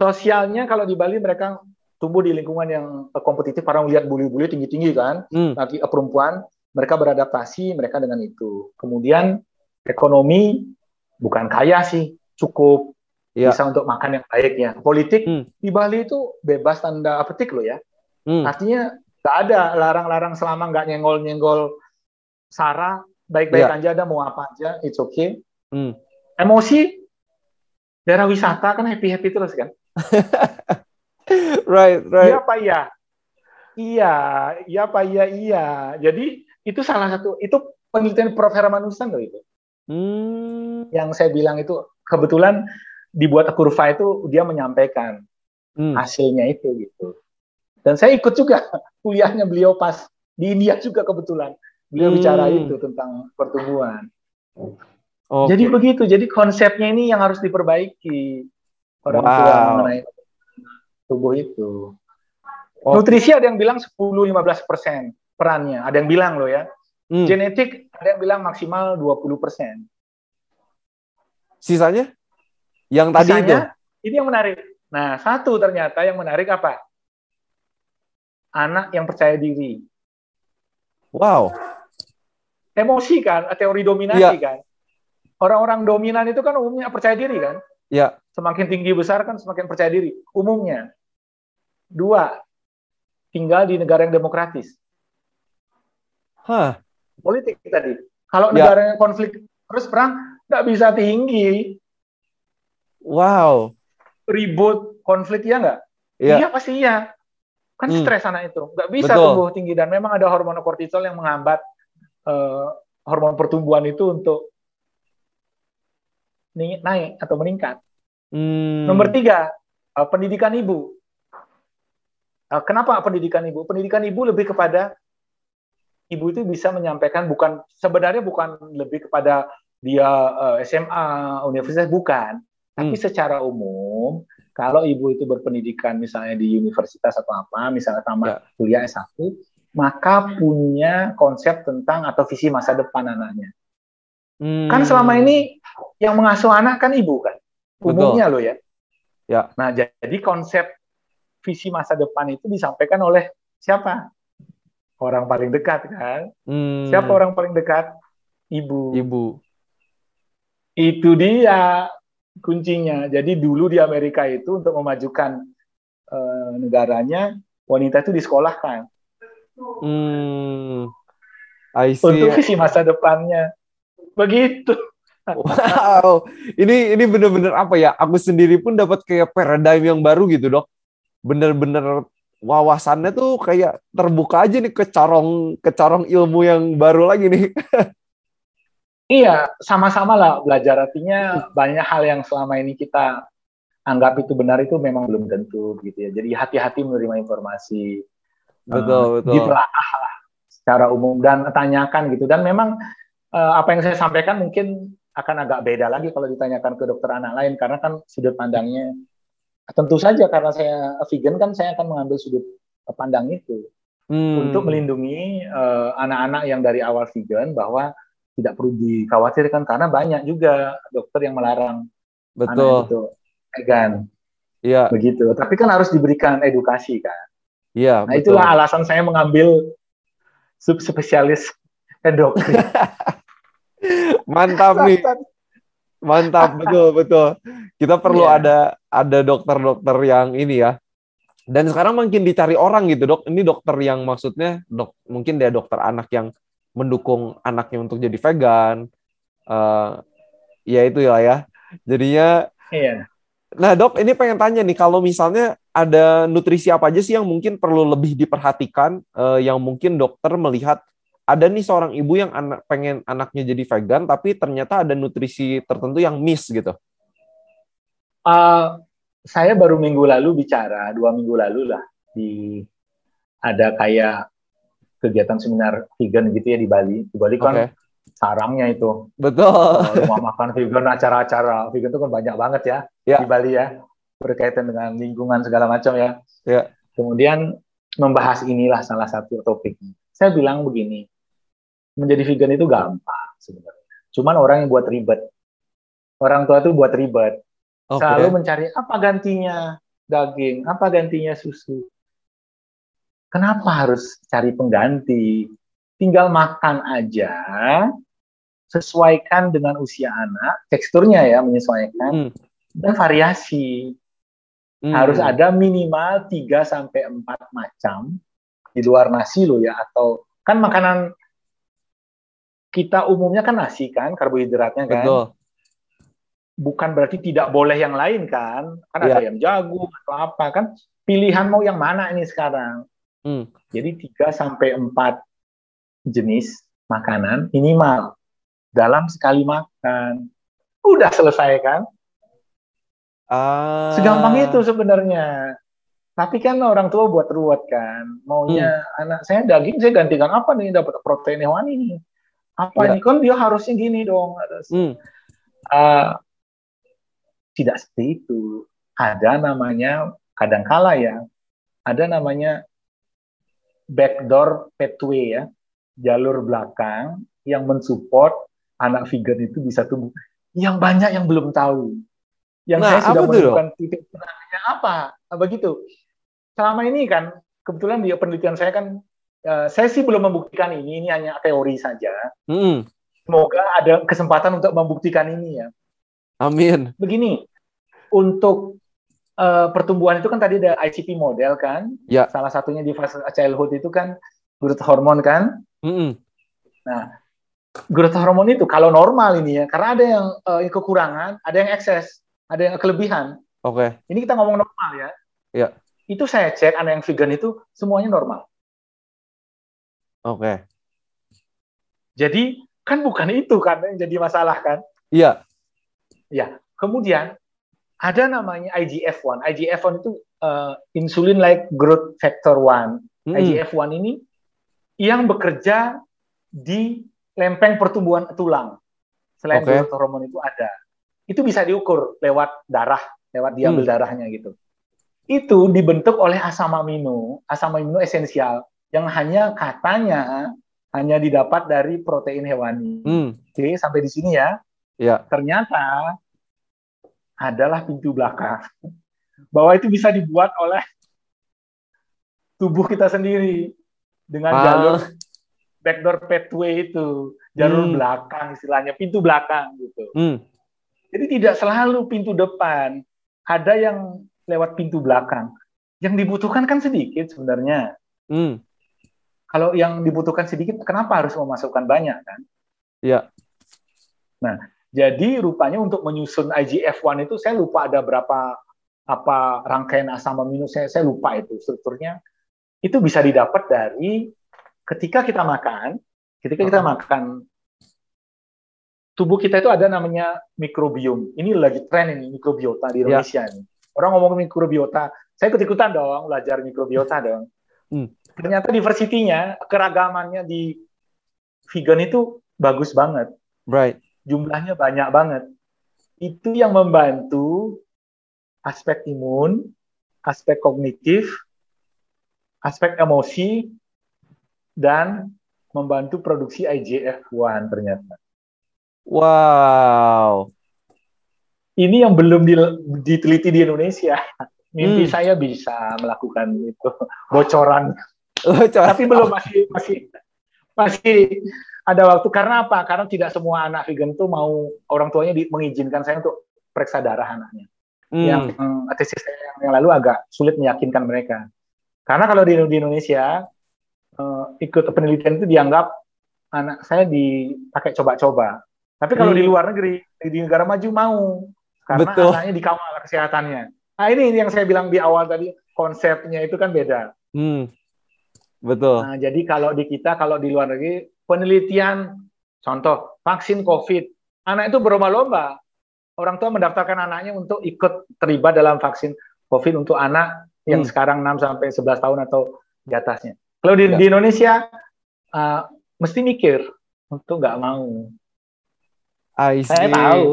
Sosialnya kalau di Bali mereka tumbuh di lingkungan yang kompetitif para melihat buli-buli tinggi-tinggi kan, Hmm. laki eh, perempuan mereka beradaptasi mereka dengan itu. Kemudian ekonomi bukan kaya sih, cukup Iya. bisa untuk makan yang baik ya. Politik Hmm. di Bali itu bebas tanda petik loh ya. Hmm. Artinya nggak ada larang-larang selama nggak nyenggol-nyenggol sara, baik-baik Iya. aja ada mau apa aja, it's okay. Hmm. Emosi, daerah wisata kan happy-happy terus kan? Right, Iya right. apa iya? Iya, iya apa iya iya. Jadi itu salah satu itu penelitian Prof Hermanusan loh itu. Hmm. Yang saya bilang itu kebetulan dibuat kurva itu dia menyampaikan Hmm. hasilnya itu gitu. Dan saya ikut juga kuliahnya beliau pas di India juga kebetulan. Beliau Hmm. bicara itu tentang pertumbuhan. Oke. Jadi begitu. Jadi konsepnya ini yang harus diperbaiki orang tua Wow. mengenai tubuh itu. Oke. Nutrisi ada yang bilang 10-15 persen perannya. Ada yang bilang loh ya. Hmm. Genetik ada yang bilang maksimal 20 persen. Sisanya? Yang tadi itu. Sisanya, ini yang menarik. Nah, satu ternyata yang menarik apa? Anak yang percaya diri. Wow. Emosi kan, teori dominasi Iya. kan. Orang-orang dominan itu kan umumnya percaya diri kan. Ya. Semakin tinggi besar kan semakin percaya diri. Umumnya. Dua, tinggal di negara yang demokratis. Hah. Politik tadi. Kalau Ya. negara yang konflik terus perang, nggak bisa tinggi. Wow. Ribut, konflik, ya nggak? Ya. Iya pasti iya. Kan Hmm. stres anak itu. Nggak bisa Betul. tumbuh tinggi. Dan memang ada hormon kortisol yang menghambat eh, hormon pertumbuhan itu untuk naik atau meningkat. Hmm. Nomor tiga, eh, pendidikan ibu. Eh, Kenapa pendidikan ibu? Pendidikan ibu lebih kepada ibu itu bisa menyampaikan bukan sebenarnya bukan lebih kepada dia eh, SMA, universitas bukan, tapi Hmm. secara umum kalau ibu itu berpendidikan misalnya di universitas atau apa, misalnya tamat Ya. kuliah S1, maka punya konsep tentang atau visi masa depan anaknya. Hmm. Kan selama ini yang mengasuh anak kan ibu kan, umumnya loh ya. Ya. Nah jadi konsep visi masa depan itu disampaikan oleh siapa? Orang paling dekat kan? Hmm. Siapa orang paling dekat? Ibu. Ibu. Itu dia kuncinya. Jadi dulu di Amerika itu untuk memajukan eh, negaranya wanita itu disekolahkan Hmm. I see. untuk visi masa depannya. Begitu. Wow, ini ini bener-bener apa ya? Aku sendiri pun dapat kayak paradigm yang baru gitu dok. Bener-bener wawasannya tuh kayak terbuka aja nih ke corong ke corong ilmu yang baru lagi nih. iya, sama-sama lah belajar artinya banyak hal yang selama ini kita anggap itu benar itu memang belum tentu gitu ya. Jadi hati-hati menerima informasi. Betul, uh, betul. Ditelaah lah secara umum dan tanyakan gitu. Dan memang uh, apa yang saya sampaikan mungkin akan agak beda lagi kalau ditanyakan ke dokter anak lain karena kan sudut pandangnya tentu saja karena saya vegan kan saya akan mengambil sudut pandang itu hmm. untuk melindungi eh, anak-anak uh, yang dari awal vegan bahwa tidak perlu dikhawatirkan karena banyak juga dokter yang melarang betul itu vegan Iya. Begitu. Tapi kan harus diberikan edukasi kan. Iya. Nah betul. itulah alasan saya mengambil subspesialis endokrin. Mantap nih. Mantap betul betul. Kita perlu yeah. ada ada dokter-dokter yang ini ya. Dan sekarang makin dicari orang gitu dok. Ini dokter yang maksudnya dok mungkin dia dokter anak yang mendukung anaknya untuk jadi vegan. Uh, ya itu ya ya. Jadinya. Iya. Nah dok, ini pengen tanya nih kalau misalnya ada nutrisi apa aja sih yang mungkin perlu lebih diperhatikan, uh, yang mungkin dokter melihat ada nih seorang ibu yang anak pengen anaknya jadi vegan tapi ternyata ada nutrisi tertentu yang miss gitu. Uh, saya baru minggu lalu bicara dua minggu lalu lah di ada kayak kegiatan seminar vegan gitu ya di Bali. Di Bali kan okay. sarangnya itu. Betul. rumah makan vegan, acara-acara vegan itu kan banyak banget ya, ya di Bali ya berkaitan dengan lingkungan segala macam ya. ya. Kemudian membahas inilah salah satu topiknya. Saya bilang begini, menjadi vegan itu gampang sebenarnya. Cuman orang yang buat ribet. Orang tua itu buat ribet. Okay. Selalu mencari apa gantinya daging, apa gantinya susu. Kenapa harus cari pengganti? Tinggal makan aja, sesuaikan dengan usia anak, teksturnya ya menyesuaikan, hmm. dan variasi. Hmm. Harus ada minimal 3 sampai 4 macam di luar nasi loh ya atau kan makanan kita umumnya kan nasi kan karbohidratnya kan. Betul. Bukan berarti tidak boleh yang lain kan. Kan ya. ada yang jagung atau apa kan. Pilihan mau yang mana ini sekarang. Hmm. Jadi 3 sampai 4 jenis makanan minimal dalam sekali makan. Udah selesai kan? Uh... Segampang itu sebenarnya. Tapi kan orang tua buat ruwet kan. Maunya hmm. anak saya daging saya gantikan apa nih dapat protein hewani nih apa ya. ini kan dia harusnya gini dong harus hmm. uh, tidak seperti itu ada namanya kadangkala ya ada namanya backdoor pathway ya jalur belakang yang mensupport anak vegan itu bisa tumbuh yang banyak yang belum tahu yang nah, saya sudah menemukan titik tengahnya apa begitu selama ini kan kebetulan di penelitian saya kan uh, saya sih belum membuktikan ini, ini hanya teori saja. Hmm. Semoga ada kesempatan untuk membuktikan ini ya. Amin. Begini, untuk uh, pertumbuhan itu kan tadi ada ICP model kan, ya. salah satunya di fase childhood itu kan growth hormone kan. Hmm. Nah, growth hormone itu kalau normal ini ya, karena ada yang uh, kekurangan, ada yang ekses, ada yang kelebihan. Oke. Okay. Ini kita ngomong normal ya. Ya. Itu saya cek anak yang vegan itu semuanya normal. Oke. Okay. Jadi kan bukan itu kan yang jadi masalah kan? Iya. Ya. Kemudian ada namanya IGF-1. IGF-1 itu uh, insulin like growth factor 1. Hmm. IGF-1 ini yang bekerja di lempeng pertumbuhan tulang. Selain okay. growth hormone itu ada. Itu bisa diukur lewat darah, lewat diambil hmm. darahnya gitu. Itu dibentuk oleh asam amino, asam amino esensial yang hanya katanya hanya didapat dari protein hewani. Hmm. Oke, sampai di sini ya. Ya. Ternyata adalah pintu belakang. Bahwa itu bisa dibuat oleh tubuh kita sendiri dengan ah. jalur backdoor pathway itu, jalur hmm. belakang istilahnya, pintu belakang gitu. Hmm. Jadi tidak selalu pintu depan, ada yang lewat pintu belakang. Yang dibutuhkan kan sedikit sebenarnya. Hmm kalau yang dibutuhkan sedikit, kenapa harus memasukkan banyak kan? Iya. Nah, jadi rupanya untuk menyusun IGF-1 itu saya lupa ada berapa apa rangkaian asam amino saya saya lupa itu strukturnya. itu bisa didapat dari ketika kita makan, ketika kita makan tubuh kita itu ada namanya mikrobiom. Ini lagi tren ini mikrobiota di Ya. Indonesia nih. Orang ngomong mikrobiota, saya ikut-ikutan dong belajar mikrobiota dong. Hmm. Ternyata diversitinya, keragamannya di vegan itu bagus banget. Right. Jumlahnya banyak banget. Itu yang membantu aspek imun, aspek kognitif, aspek emosi, dan membantu produksi IGF-1 ternyata. Wow. Ini yang belum di- diteliti di Indonesia. Mimpi Hmm. saya bisa melakukan itu bocoran, cara- tapi belum masih masih masih ada waktu. Karena apa? Karena tidak semua anak vegan itu mau orang tuanya di- mengizinkan saya untuk periksa darah anaknya. Hmm. Yang mm, tesis saya yang, yang lalu agak sulit meyakinkan mereka. Karena kalau di, di Indonesia eh, ikut penelitian itu dianggap anak saya dipakai coba-coba. Tapi kalau Hmm. di luar negeri, di negara maju mau karena Betul. anaknya dikawal kesehatannya. Nah ini yang saya bilang di awal tadi konsepnya itu kan beda. Hmm. Betul. Nah, jadi kalau di kita, kalau di luar negeri, penelitian, contoh vaksin COVID, anak itu berlomba-lomba. Orang tua mendaftarkan anaknya untuk ikut terlibat dalam vaksin COVID untuk anak yang Hmm. sekarang 6 sampai 11 tahun atau di atasnya. Kalau di, Ya. di Indonesia, uh, mesti mikir untuk nggak mau. I Saya see. tahu.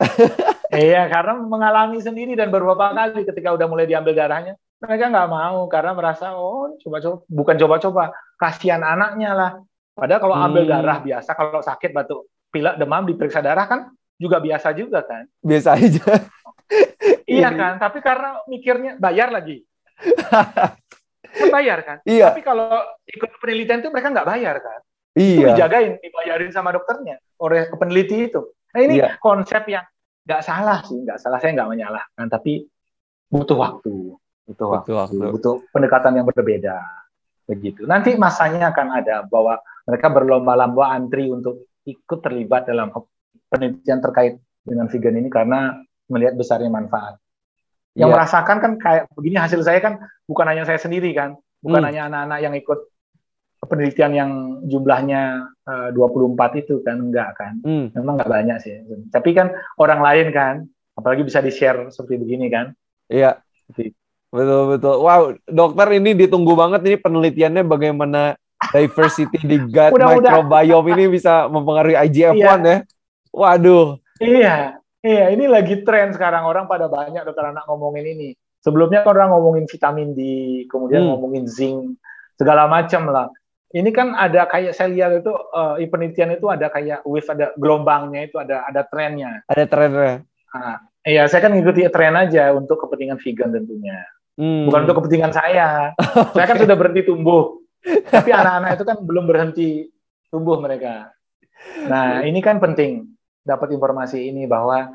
Iya, karena mengalami sendiri dan beberapa kali ketika udah mulai diambil darahnya, mereka nggak mau karena merasa oh coba-coba bukan coba-coba, kasihan anaknya lah. Padahal kalau ambil Hmm. darah biasa, kalau sakit batuk, pilek, demam diperiksa darah kan juga biasa juga kan. Biasa aja. Iya kan, tapi karena mikirnya bayar lagi. Kan bayar kan. Iya. Tapi kalau ikut penelitian itu mereka nggak bayar kan. Itu Iya. dijagain, dibayarin sama dokternya oleh peneliti itu. Nah ini Iya. konsep yang nggak salah sih, nggak salah saya nggak menyalahkan, tapi butuh waktu, butuh waktu, Butuh waktu. butuh pendekatan yang berbeda, begitu. Nanti masanya akan ada bahwa mereka berlomba-lomba antri untuk ikut terlibat dalam penelitian terkait dengan vegan ini karena melihat besarnya manfaat. Yang Iya. merasakan kan kayak begini hasil saya kan bukan hanya saya sendiri kan, bukan Hmm. hanya anak-anak yang ikut penelitian yang jumlahnya eh, 24 itu kan enggak kan. Hmm. Memang nggak banyak sih. Tapi kan orang lain kan, apalagi bisa di-share seperti begini kan. Iya. Betul betul. Wow, dokter ini ditunggu banget ini penelitiannya bagaimana diversity di gut Udah, udah. microbiome ini bisa mempengaruhi IGF-1 ya. Waduh. Iya, iya ini lagi tren sekarang orang pada banyak dokter anak ngomongin ini. Sebelumnya kan orang ngomongin vitamin D, kemudian Hmm. ngomongin zinc, segala macam lah. Ini kan ada kayak saya lihat itu eh, penelitian itu ada kayak wave ada gelombangnya itu ada ada trennya. Ada trennya. Nah, iya, saya kan ngikuti tren aja untuk kepentingan vegan tentunya. Hmm. Bukan untuk kepentingan saya. Saya kan sudah berhenti tumbuh. Tapi anak-anak itu kan belum berhenti tumbuh mereka. Nah, ini kan penting dapat informasi ini bahwa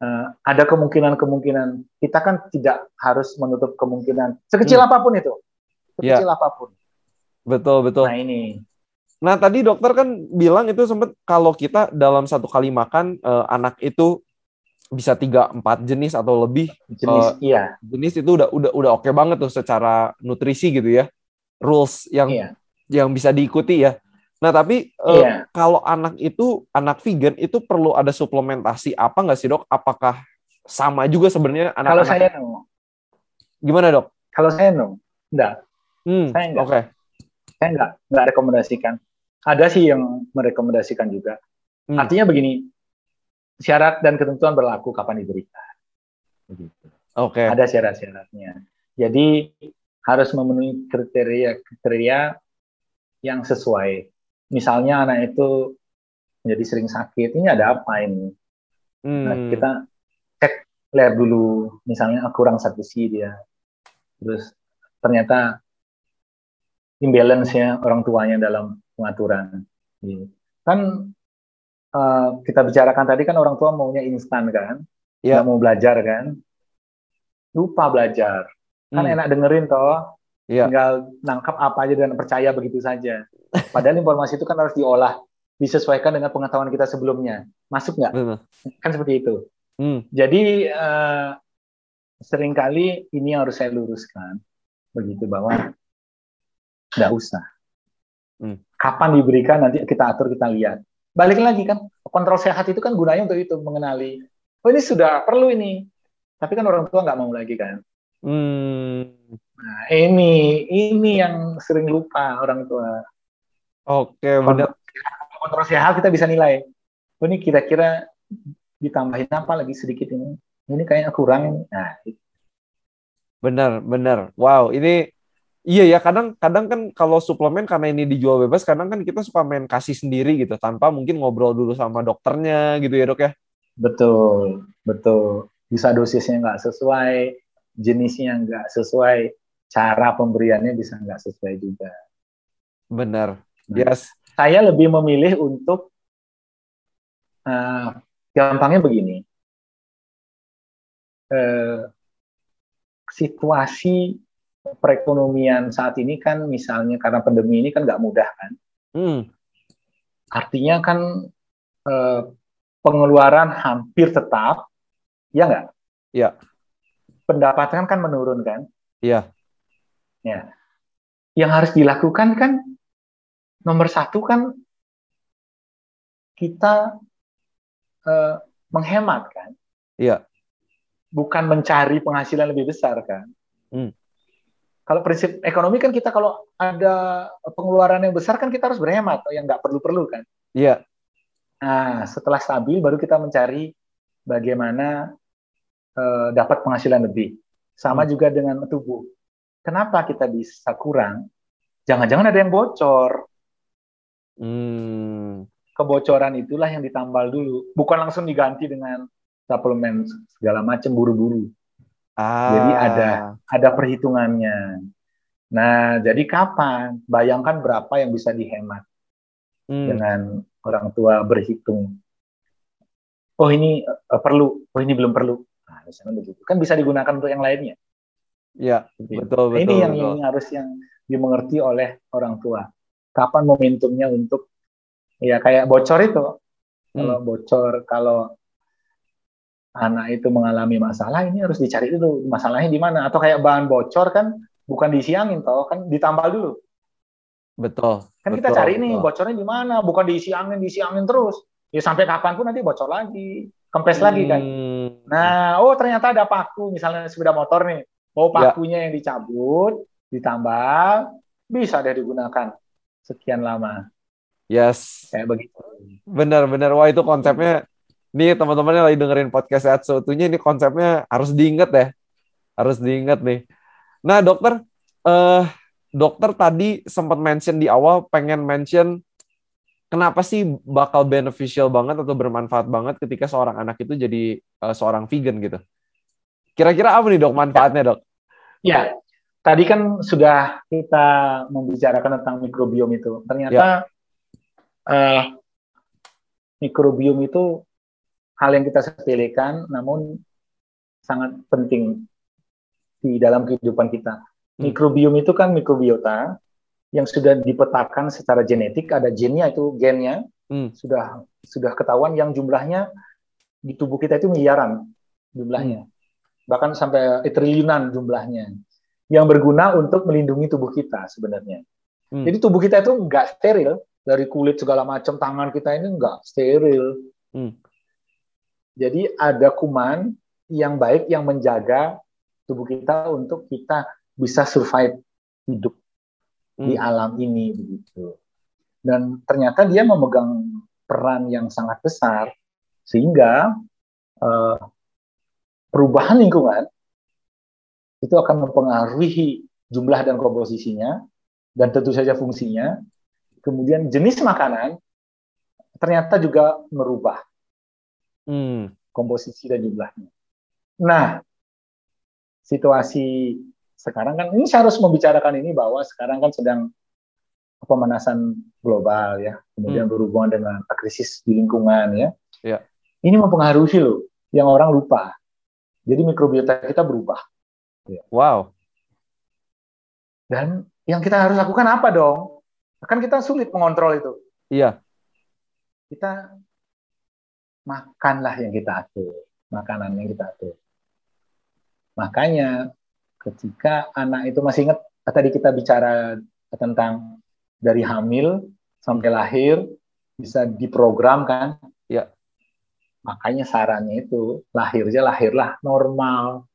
eh, ada kemungkinan-kemungkinan. Kita kan tidak harus menutup kemungkinan sekecil Hmm. apa pun itu. Sekecil apa pun. Betul betul. Nah, ini. Nah, tadi dokter kan bilang itu sempat kalau kita dalam satu kali makan eh, anak itu bisa tiga empat jenis atau lebih Jenis iya, jenis itu udah udah udah oke banget tuh secara nutrisi gitu ya. Rules yang iya. yang bisa diikuti ya. Nah, tapi eh, Iya. kalau anak itu anak vegan itu perlu ada suplementasi apa nggak sih, Dok? Apakah sama juga sebenarnya Kalau anak-anak saya no. gimana, Dok? Kalau saya no. Enggak. Hmm, Saya nggak. oke. Saya enggak enggak rekomendasikan. Ada sih yang merekomendasikan juga. Hmm. Artinya begini, syarat dan ketentuan berlaku kapan diberikan. Begitu. Oke. Ada syarat-syaratnya. Jadi harus memenuhi kriteria-kriteria yang sesuai. Misalnya anak itu menjadi sering sakit, ini ada apa ini? Nah, Hmm. kita cek lab dulu, misalnya ah, kurang satu C dia, terus ternyata imbalance ya orang tuanya dalam pengaturan. Gitu. Kan eh, kita bicarakan tadi kan orang tua maunya instan kan, Ya. nggak mau belajar kan, lupa belajar. Kan Hmm. enak dengerin toh, Iya. tinggal nangkap apa aja dan percaya begitu saja. Padahal informasi itu kan harus diolah, disesuaikan dengan pengetahuan kita sebelumnya. Masuk nggak? Kan seperti itu. Hmm. Jadi eh, sering kali ini yang harus saya luruskan, begitu bahwa nggak usah. Hmm. Kapan diberikan nanti kita atur kita lihat. Balik lagi kan kontrol sehat itu kan gunanya untuk itu mengenali. Oh ini sudah perlu ini. Tapi kan orang tua nggak mau lagi kan. Hmm. Nah ini ini yang sering lupa orang tua. Oke benar. Kontrol sehat kita bisa nilai. Oh ini kira-kira ditambahin apa lagi sedikit ini. Ini kayaknya kurang ini. Nah, Benar, benar. Wow, ini iya ya kadang kadang kan kalau suplemen karena ini dijual bebas kadang kan kita suka main kasih sendiri gitu tanpa mungkin ngobrol dulu sama dokternya gitu ya dok ya. betul, betul. Bisa dosisnya nggak sesuai, jenisnya nggak sesuai, cara pemberiannya bisa nggak sesuai juga. Benar. Nah, Yes. Saya lebih memilih untuk eh, gampangnya begini. Eh, situasi perekonomian saat ini kan misalnya karena pandemi ini kan nggak mudah kan. Hmm. Artinya kan eh, pengeluaran hampir tetap, ya nggak? Iya. Pendapatan kan menurun kan? Iya. Ya. Yang harus dilakukan kan nomor satu kan kita eh, menghemat kan, Iya. bukan mencari penghasilan lebih besar kan. Hmm. Kalau prinsip ekonomi kan kita kalau ada pengeluaran yang besar kan kita harus berhemat, yang nggak perlu-perlu kan. Iya. Nah, setelah stabil baru kita mencari bagaimana eh, dapat penghasilan lebih. Sama Hmm. juga dengan tubuh. Kenapa kita bisa kurang? Jangan-jangan ada yang bocor. Hmm. Kebocoran itulah yang ditambal dulu, bukan langsung diganti dengan suplemen segala macam buru-buru. Ah. Jadi ada ada perhitungannya. Nah, jadi kapan? Bayangkan berapa yang bisa dihemat Hmm. dengan orang tua berhitung. Oh ini eh, perlu, oh ini belum perlu. Nah, misalnya begitu. Kan bisa digunakan untuk yang lainnya. Iya. Seperti itu. Betul, Nah, betul. ini yang, betul. yang harus yang dimengerti oleh orang tua. Kapan momentumnya untuk ya kayak bocor itu. Kalau Hmm. bocor, kalau anak itu mengalami masalah, ini harus dicari dulu masalahnya di mana. Atau kayak bahan bocor kan bukan disiangin toh, kan ditambal dulu. Betul. Kan kita betul, cari nih betul. bocornya di mana, bukan diisi angin, diisi angin terus. Ya sampai kapan pun nanti bocor lagi, kempes lagi kan. Hmm. Nah, oh ternyata ada paku, misalnya sepeda motor nih. Oh Ya. pakunya yang dicabut, ditambal, bisa deh digunakan sekian lama. Yes. Kayak begitu. Benar-benar. Wah itu konsepnya. Nih teman-teman yang lagi dengerin podcast Sehat Seutuhnya ini konsepnya harus diingat ya. Harus diingat nih. Nah dokter, eh dokter tadi sempat mention di awal pengen mention kenapa sih bakal beneficial banget atau bermanfaat banget ketika seorang anak itu jadi eh, seorang vegan gitu. Kira-kira apa nih dok manfaatnya dok? Ya, tadi kan sudah kita membicarakan tentang mikrobiom itu. Ternyata eh, mikrobiom itu hal yang kita sepelekan, namun sangat penting di dalam kehidupan kita. Hmm. Mikrobiom itu kan mikrobiota yang sudah dipetakan secara genetik, ada gennya itu gennya Hmm. sudah sudah ketahuan yang jumlahnya di tubuh kita itu miliaran jumlahnya, bahkan sampai triliunan jumlahnya, yang berguna untuk melindungi tubuh kita sebenarnya. Hmm. Jadi tubuh kita itu nggak steril dari kulit segala macam tangan kita ini nggak steril. Hmm. Jadi ada kuman yang baik yang menjaga tubuh kita untuk kita bisa survive hidup di Hmm. alam ini begitu. Dan ternyata dia memegang peran yang sangat besar sehingga eh, perubahan lingkungan itu akan mempengaruhi jumlah dan komposisinya dan tentu saja fungsinya. Kemudian jenis makanan ternyata juga merubah Hmm. komposisi dan jumlahnya. Nah, situasi sekarang kan ini saya harus membicarakan ini bahwa sekarang kan sedang pemanasan global ya, kemudian Hmm. berhubungan dengan krisis di lingkungan ya. Ya. Ini mempengaruhi loh, yang orang lupa. Jadi mikrobiota kita berubah. Wow. Dan yang kita harus lakukan apa dong? Kan kita sulit mengontrol itu. Iya. Kita makanlah yang kita atur, makanan yang kita atur. Makanya ketika anak itu masih ingat tadi kita bicara tentang dari hamil sampai lahir bisa diprogram kan. Ya. Makanya sarannya itu lahirnya lahirlah normal,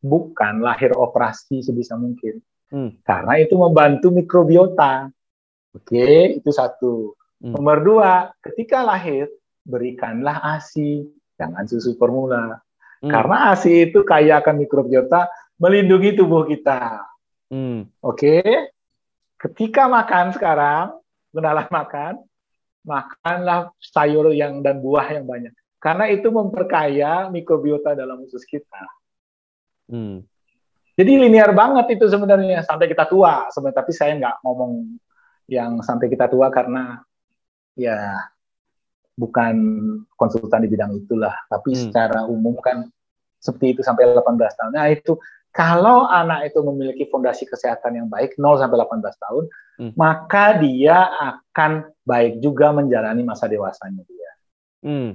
bukan lahir operasi sebisa mungkin. Hmm. Karena itu membantu mikrobiota. Oke, itu satu. Hmm. Nomor dua, ketika lahir berikanlah ASI, jangan susu formula. Hmm. Karena ASI itu kaya akan mikrobiota, melindungi tubuh kita. Hmm. Oke, ketika makan sekarang, kenalah makan, makanlah sayur yang dan buah yang banyak. Karena itu memperkaya mikrobiota dalam usus kita. Hmm. Jadi linear banget itu sebenarnya sampai kita tua. Sebenarnya tapi saya nggak ngomong yang sampai kita tua karena ya bukan konsultan di bidang itulah. Tapi hmm. secara umum kan seperti itu sampai 18 tahun. Nah itu kalau anak itu memiliki fondasi kesehatan yang baik 0 sampai 18 tahun, hmm. maka dia akan baik juga menjalani masa dewasanya dia. Hmm.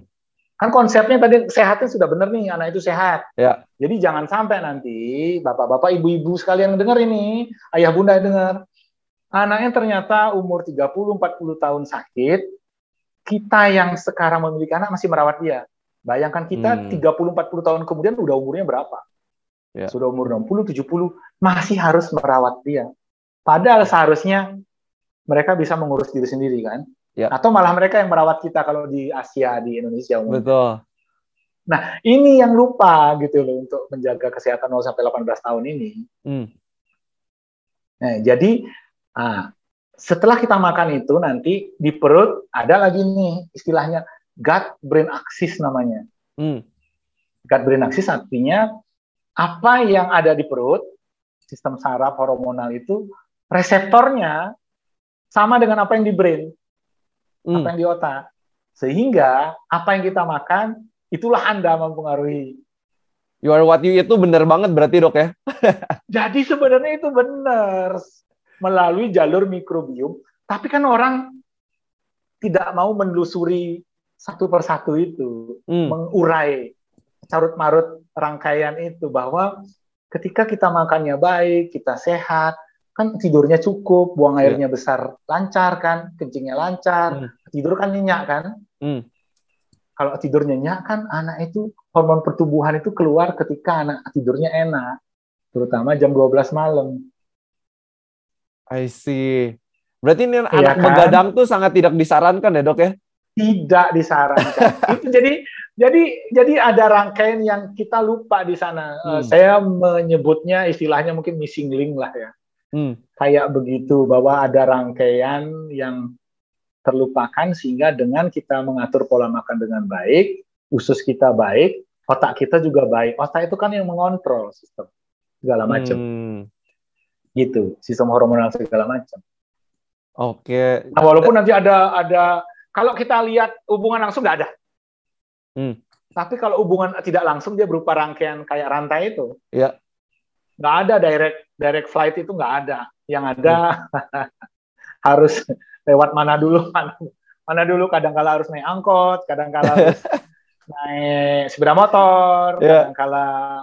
Kan konsepnya tadi sehatnya sudah benar nih, anak itu sehat. Ya. Jadi jangan sampai nanti bapak-bapak, ibu-ibu sekalian dengar ini, ayah bunda dengar, anaknya ternyata umur 30 40 tahun sakit, kita yang sekarang memiliki anak masih merawat dia. Bayangkan kita hmm. 30 40 tahun kemudian udah umurnya berapa? ya. sudah umur 60, 70, masih harus merawat dia. Padahal seharusnya mereka bisa mengurus diri sendiri kan? Ya. Atau malah mereka yang merawat kita kalau di Asia, di Indonesia. Umumnya. Betul. Nah, ini yang lupa gitu loh untuk menjaga kesehatan 0 sampai 18 tahun ini. Hmm. Nah, jadi ah, setelah kita makan itu nanti di perut ada lagi nih istilahnya gut brain axis namanya. Hmm. Gut brain axis artinya apa yang ada di perut, sistem saraf hormonal itu reseptornya sama dengan apa yang di brain, hmm. apa yang di otak. Sehingga apa yang kita makan itulah Anda mempengaruhi. You are what you itu benar banget berarti dok ya? Jadi sebenarnya itu benar melalui jalur mikrobiom. Tapi kan orang tidak mau menelusuri satu persatu itu, hmm. mengurai carut marut rangkaian itu bahwa ketika kita makannya baik, kita sehat, kan tidurnya cukup, buang iya. airnya yeah. besar lancar kan, kencingnya lancar, mm. tidur kan nyenyak kan. Mm. Kalau tidur nyenyak kan anak itu hormon pertumbuhan itu keluar ketika anak tidurnya enak, terutama jam 12 malam. I see. Berarti ini iya anak kan? begadang tuh sangat tidak disarankan ya dok ya? Tidak disarankan. itu jadi jadi jadi ada rangkaian yang kita lupa di sana. Hmm. Uh, saya menyebutnya istilahnya mungkin missing link lah ya. Hmm. Kayak begitu bahwa ada rangkaian yang terlupakan sehingga dengan kita mengatur pola makan dengan baik, usus kita baik, otak kita juga baik. Otak itu kan yang mengontrol sistem segala macam. Hmm. Gitu, sistem hormonal segala macam. Oke. Nah, walaupun nanti ada ada kalau kita lihat hubungan langsung nggak ada. Hmm. Tapi kalau hubungan tidak langsung dia berupa rangkaian kayak rantai itu. Ya. Nggak ada direct direct flight itu nggak ada. Yang ada hmm. harus lewat mana dulu mana, mana dulu kadang kala harus naik angkot, kadang kala harus naik sepeda motor, yeah.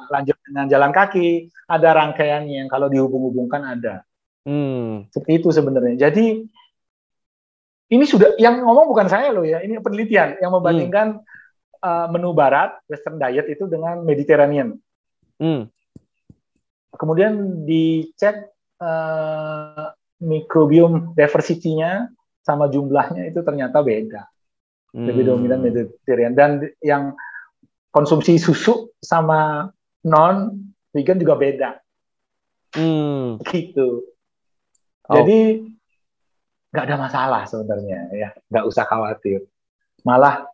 lanjut dengan jalan kaki. Ada rangkaiannya yang kalau dihubung-hubungkan ada. Hmm. Seperti itu sebenarnya. Jadi ini sudah yang ngomong bukan saya loh ya, ini penelitian yang membandingkan hmm uh, menu barat Western diet itu dengan Mediterranean. Hmm. Kemudian dicek uh, mikrobiom diversity-nya sama jumlahnya itu ternyata beda. Hmm. Lebih dominan Mediterranean dan yang konsumsi susu sama non vegan juga beda. Hmm. Gitu. Oh. Jadi nggak ada masalah sebenarnya ya, nggak usah khawatir. Malah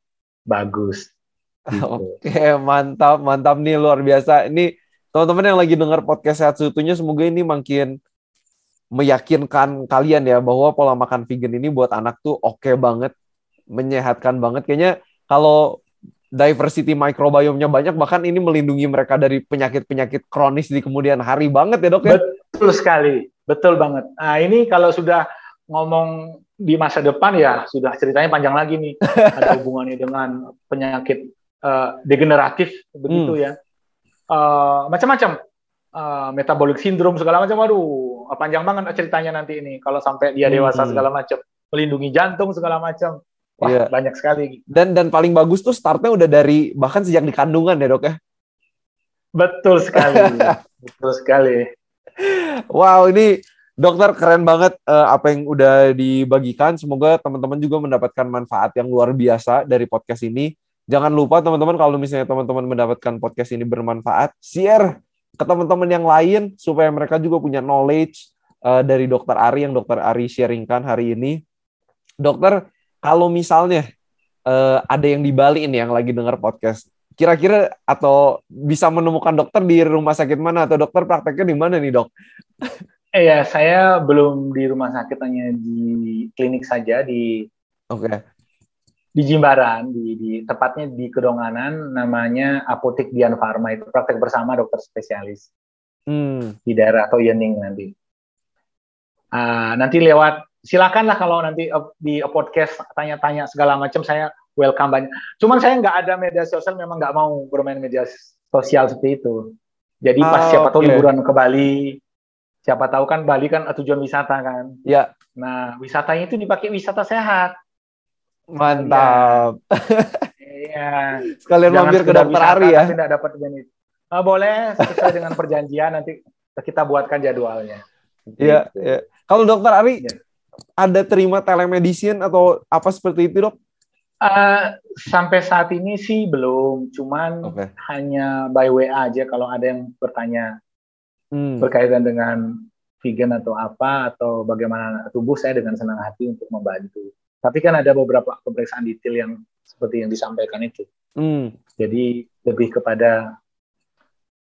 bagus. Gitu. Oke, mantap, mantap nih luar biasa. Ini teman-teman yang lagi dengar podcast sehat seutuhnya semoga ini makin meyakinkan kalian ya bahwa pola makan vegan ini buat anak tuh oke okay banget, menyehatkan banget. Kayaknya kalau diversity microbiome-nya banyak bahkan ini melindungi mereka dari penyakit-penyakit kronis di kemudian hari banget ya dok ya betul sekali betul banget nah ini kalau sudah ngomong di masa depan ya sudah ceritanya panjang lagi nih ada hubungannya dengan penyakit uh, degeneratif begitu hmm. ya uh, macam-macam uh, metabolic syndrome segala macam waduh panjang banget ceritanya nanti ini kalau sampai dia dewasa Hmm. segala macam, melindungi jantung segala macam. Wah, Iya. banyak sekali. Dan dan paling bagus tuh startnya udah dari bahkan sejak di kandungan ya dok ya. Betul sekali. Betul sekali. Wow ini dokter keren banget eh, apa yang udah dibagikan. Semoga teman-teman juga mendapatkan manfaat yang luar biasa dari podcast ini. Jangan lupa teman-teman kalau misalnya teman-teman mendapatkan podcast ini bermanfaat, share ke teman-teman yang lain supaya mereka juga punya knowledge eh, dari dokter Ari yang dokter Ari sharingkan hari ini. Dokter, kalau misalnya eh, ada yang di Bali ini yang lagi dengar podcast, kira-kira atau bisa menemukan dokter di rumah sakit mana atau dokter prakteknya di mana nih dok? Eh ya, saya belum di rumah sakit hanya di klinik saja di Oke. di Jimbaran, di, di tepatnya di Kedonganan, namanya Apotek Dian Pharma itu praktek bersama dokter spesialis Hmm. di daerah Toyening nanti. Ah, nanti lewat silakanlah kalau nanti uh, di podcast tanya-tanya segala macam saya welcome banyak. Cuman saya nggak ada media sosial, memang nggak mau bermain media sosial seperti itu. Jadi pas Ah, siapa tahu liburan ke Bali, siapa tahu kan Bali kan tujuan wisata kan. Ya, Nah wisatanya itu dipakai wisata sehat. mantap. Iya. Sekalian Jangan mampir ke dokter Ari ya. Nggak dapat benefit. Ah, boleh sesuai dengan perjanjian nanti kita buatkan jadwalnya. Iya, Gitu. iya. Kalau dokter Ari Iya. Ada terima telemedicine atau apa seperti itu dok? Ah, sampai saat ini sih belum, cuman Oke. hanya by WA aja kalau ada yang bertanya Hmm. berkaitan dengan vegan atau apa atau bagaimana tubuh saya dengan senang hati untuk membantu. Tapi kan ada beberapa pemeriksaan detail yang seperti yang disampaikan itu. Hmm. Jadi lebih kepada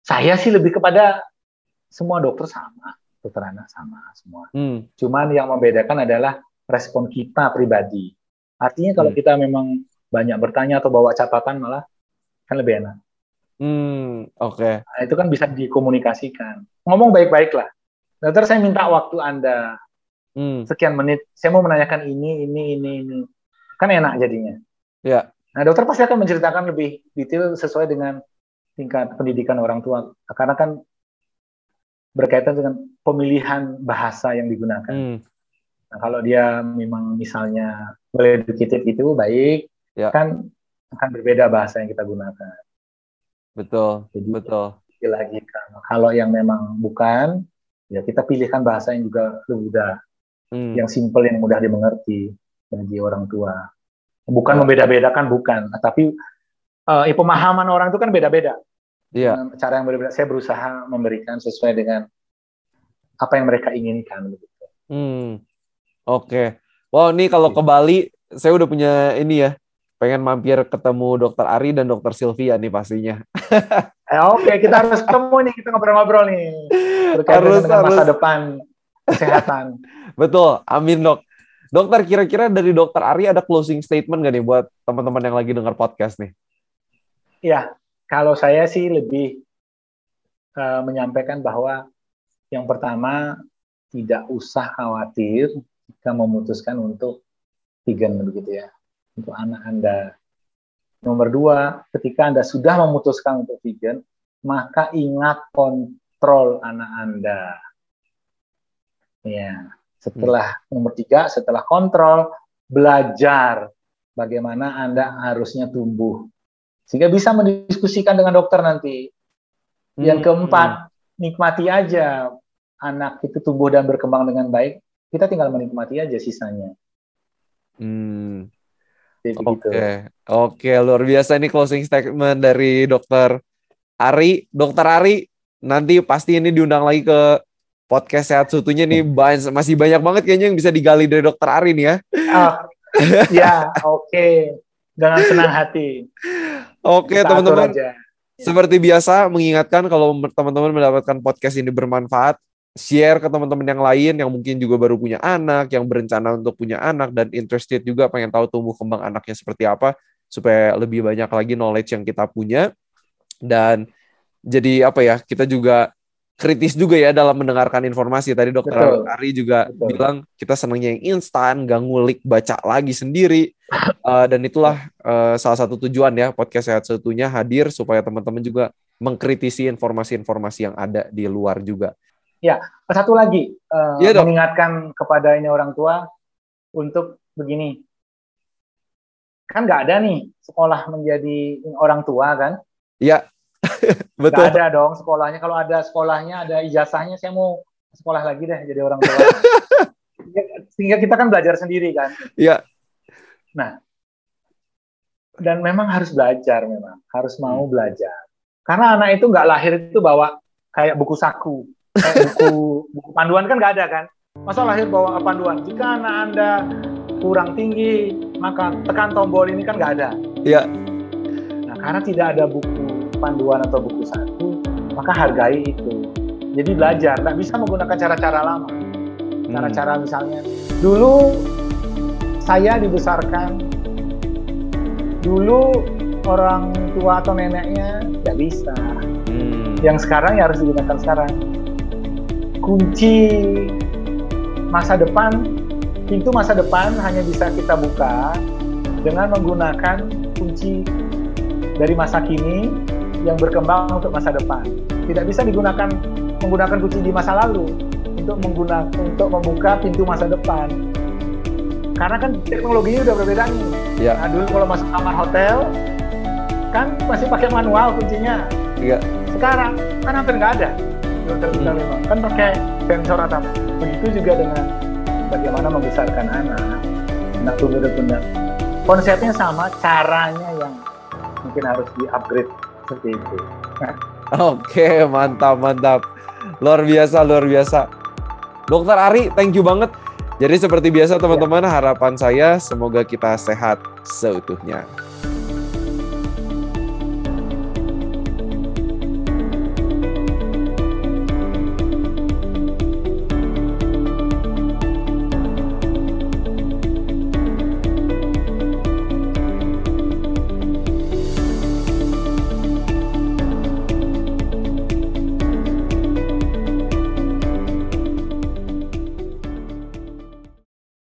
saya sih lebih kepada semua dokter sama, dokter anak sama semua. Hmm. Cuman yang membedakan adalah respon kita pribadi. Artinya kalau Hmm. kita memang banyak bertanya atau bawa catatan malah kan lebih enak. Hmm. Oke. Nah, itu kan bisa dikomunikasikan. Ngomong baik-baik lah. Dokter saya minta waktu Anda Hmm. sekian menit. Saya mau menanyakan ini, ini, ini, ini. Kan enak jadinya. Ya. Nah, dokter pasti akan menceritakan lebih detail sesuai dengan tingkat pendidikan orang tua. Karena kan berkaitan dengan pemilihan bahasa yang digunakan. Hmm. Nah, kalau dia memang misalnya well educated itu baik, Ya. kan akan berbeda bahasa yang kita gunakan. Betul. Jadi Betul. lagi kan. Kalau yang memang bukan, ya kita pilihkan bahasa yang juga lebih mudah, Hmm. yang simple, yang mudah dimengerti bagi orang tua. Bukan membeda-bedakan, bukan. Tapi eh, ya, pemahaman orang itu kan beda-beda. Iya. Dengan Cara yang berbeda. Saya berusaha memberikan sesuai dengan apa yang mereka inginkan. Hmm. Oke. Wow, ini kalau ke Bali, saya udah punya ini ya. Pengen mampir ketemu dokter Ari dan dokter Sylvia nih pastinya. Eh, Oke, kita harus ketemu nih, kita ngobrol-ngobrol nih. Berkaitan Harus, dengan masa harus. depan kesehatan. Betul. Amin, Dok. Dokter, kira-kira dari dokter Ari ada closing statement gak nih buat teman-teman yang lagi dengar podcast nih? Ya, kalau saya sih lebih eh, menyampaikan bahwa yang pertama tidak usah khawatir jika memutuskan untuk vegan begitu ya untuk anak Anda. Nomor dua, ketika Anda sudah memutuskan untuk vegan, maka ingat kontrol anak Anda. Ya, setelah nomor tiga, setelah kontrol, belajar bagaimana Anda harusnya tumbuh sehingga bisa mendiskusikan dengan dokter nanti. Yang Hmm. keempat, nikmati aja anak itu tumbuh dan berkembang dengan baik. Kita tinggal menikmati aja sisanya. Hmm. Oke, gitu. oke, luar biasa ini closing statement dari dokter Ari. Dokter Ari, nanti pasti ini diundang lagi ke podcast sehat sutunya nih banyak, masih banyak banget kayaknya yang bisa digali dari dokter Ari nih ya. Ah, ya, oke. Dengan senang hati. Oke, atur teman-teman. Seperti biasa, mengingatkan kalau teman-teman mendapatkan podcast ini bermanfaat, share ke teman-teman yang lain yang mungkin juga baru punya anak, yang berencana untuk punya anak, dan interested juga pengen tahu tumbuh kembang anaknya seperti apa, supaya lebih banyak lagi knowledge yang kita punya. Dan jadi apa ya, kita juga kritis juga ya dalam mendengarkan informasi. Tadi dokter. Ari juga Betul. bilang kita senangnya yang instan, gak ngulik, baca lagi sendiri. Uh, dan itulah uh, salah satu tujuan ya podcast sehat satunya hadir supaya teman-teman juga mengkritisi informasi-informasi yang ada di luar juga. Ya, satu lagi uh, dong. mengingatkan kepada ini orang tua untuk begini. Kan nggak ada nih sekolah menjadi orang tua kan? Iya, Betul. ada dong sekolahnya. Kalau ada sekolahnya, ada ijazahnya, saya mau sekolah lagi deh jadi orang tua. Sehingga kita kan belajar sendiri kan. Iya, Dan memang harus belajar memang, harus mau belajar. Karena anak itu nggak lahir itu bawa kayak buku saku, kayak buku, buku panduan kan nggak ada kan. Masa lahir bawa panduan? Jika anak anda kurang tinggi, maka tekan tombol ini kan nggak ada. iya, Nah, karena tidak ada buku panduan atau buku saku, maka hargai itu. Jadi belajar, nggak bisa menggunakan cara-cara lama. Hmm. Cara-cara misalnya, dulu saya dibesarkan, dulu orang tua atau neneknya nggak bisa. Hmm. Yang sekarang ya harus digunakan sekarang. Kunci masa depan, pintu masa depan hanya bisa kita buka dengan menggunakan kunci dari masa kini yang berkembang untuk masa depan. Tidak bisa digunakan menggunakan kunci di masa lalu untuk menggunakan untuk membuka pintu masa depan. Karena kan teknologinya udah berbeda nih. Iya. Nah, dulu kalau masuk kamar hotel kan masih pakai manual kuncinya. Iya. Sekarang kan hampir nggak ada Hmm. Kan pakai sensor atau apa. Begitu juga dengan bagaimana membesarkan anak. Anak tumbuh benar Konsepnya sama, caranya yang mungkin harus di-upgrade seperti itu. Oke, mantap, mantap. Luar biasa, luar biasa. Dokter Ari, thank you banget. Jadi seperti biasa teman-teman, harapan saya semoga kita sehat seutuhnya.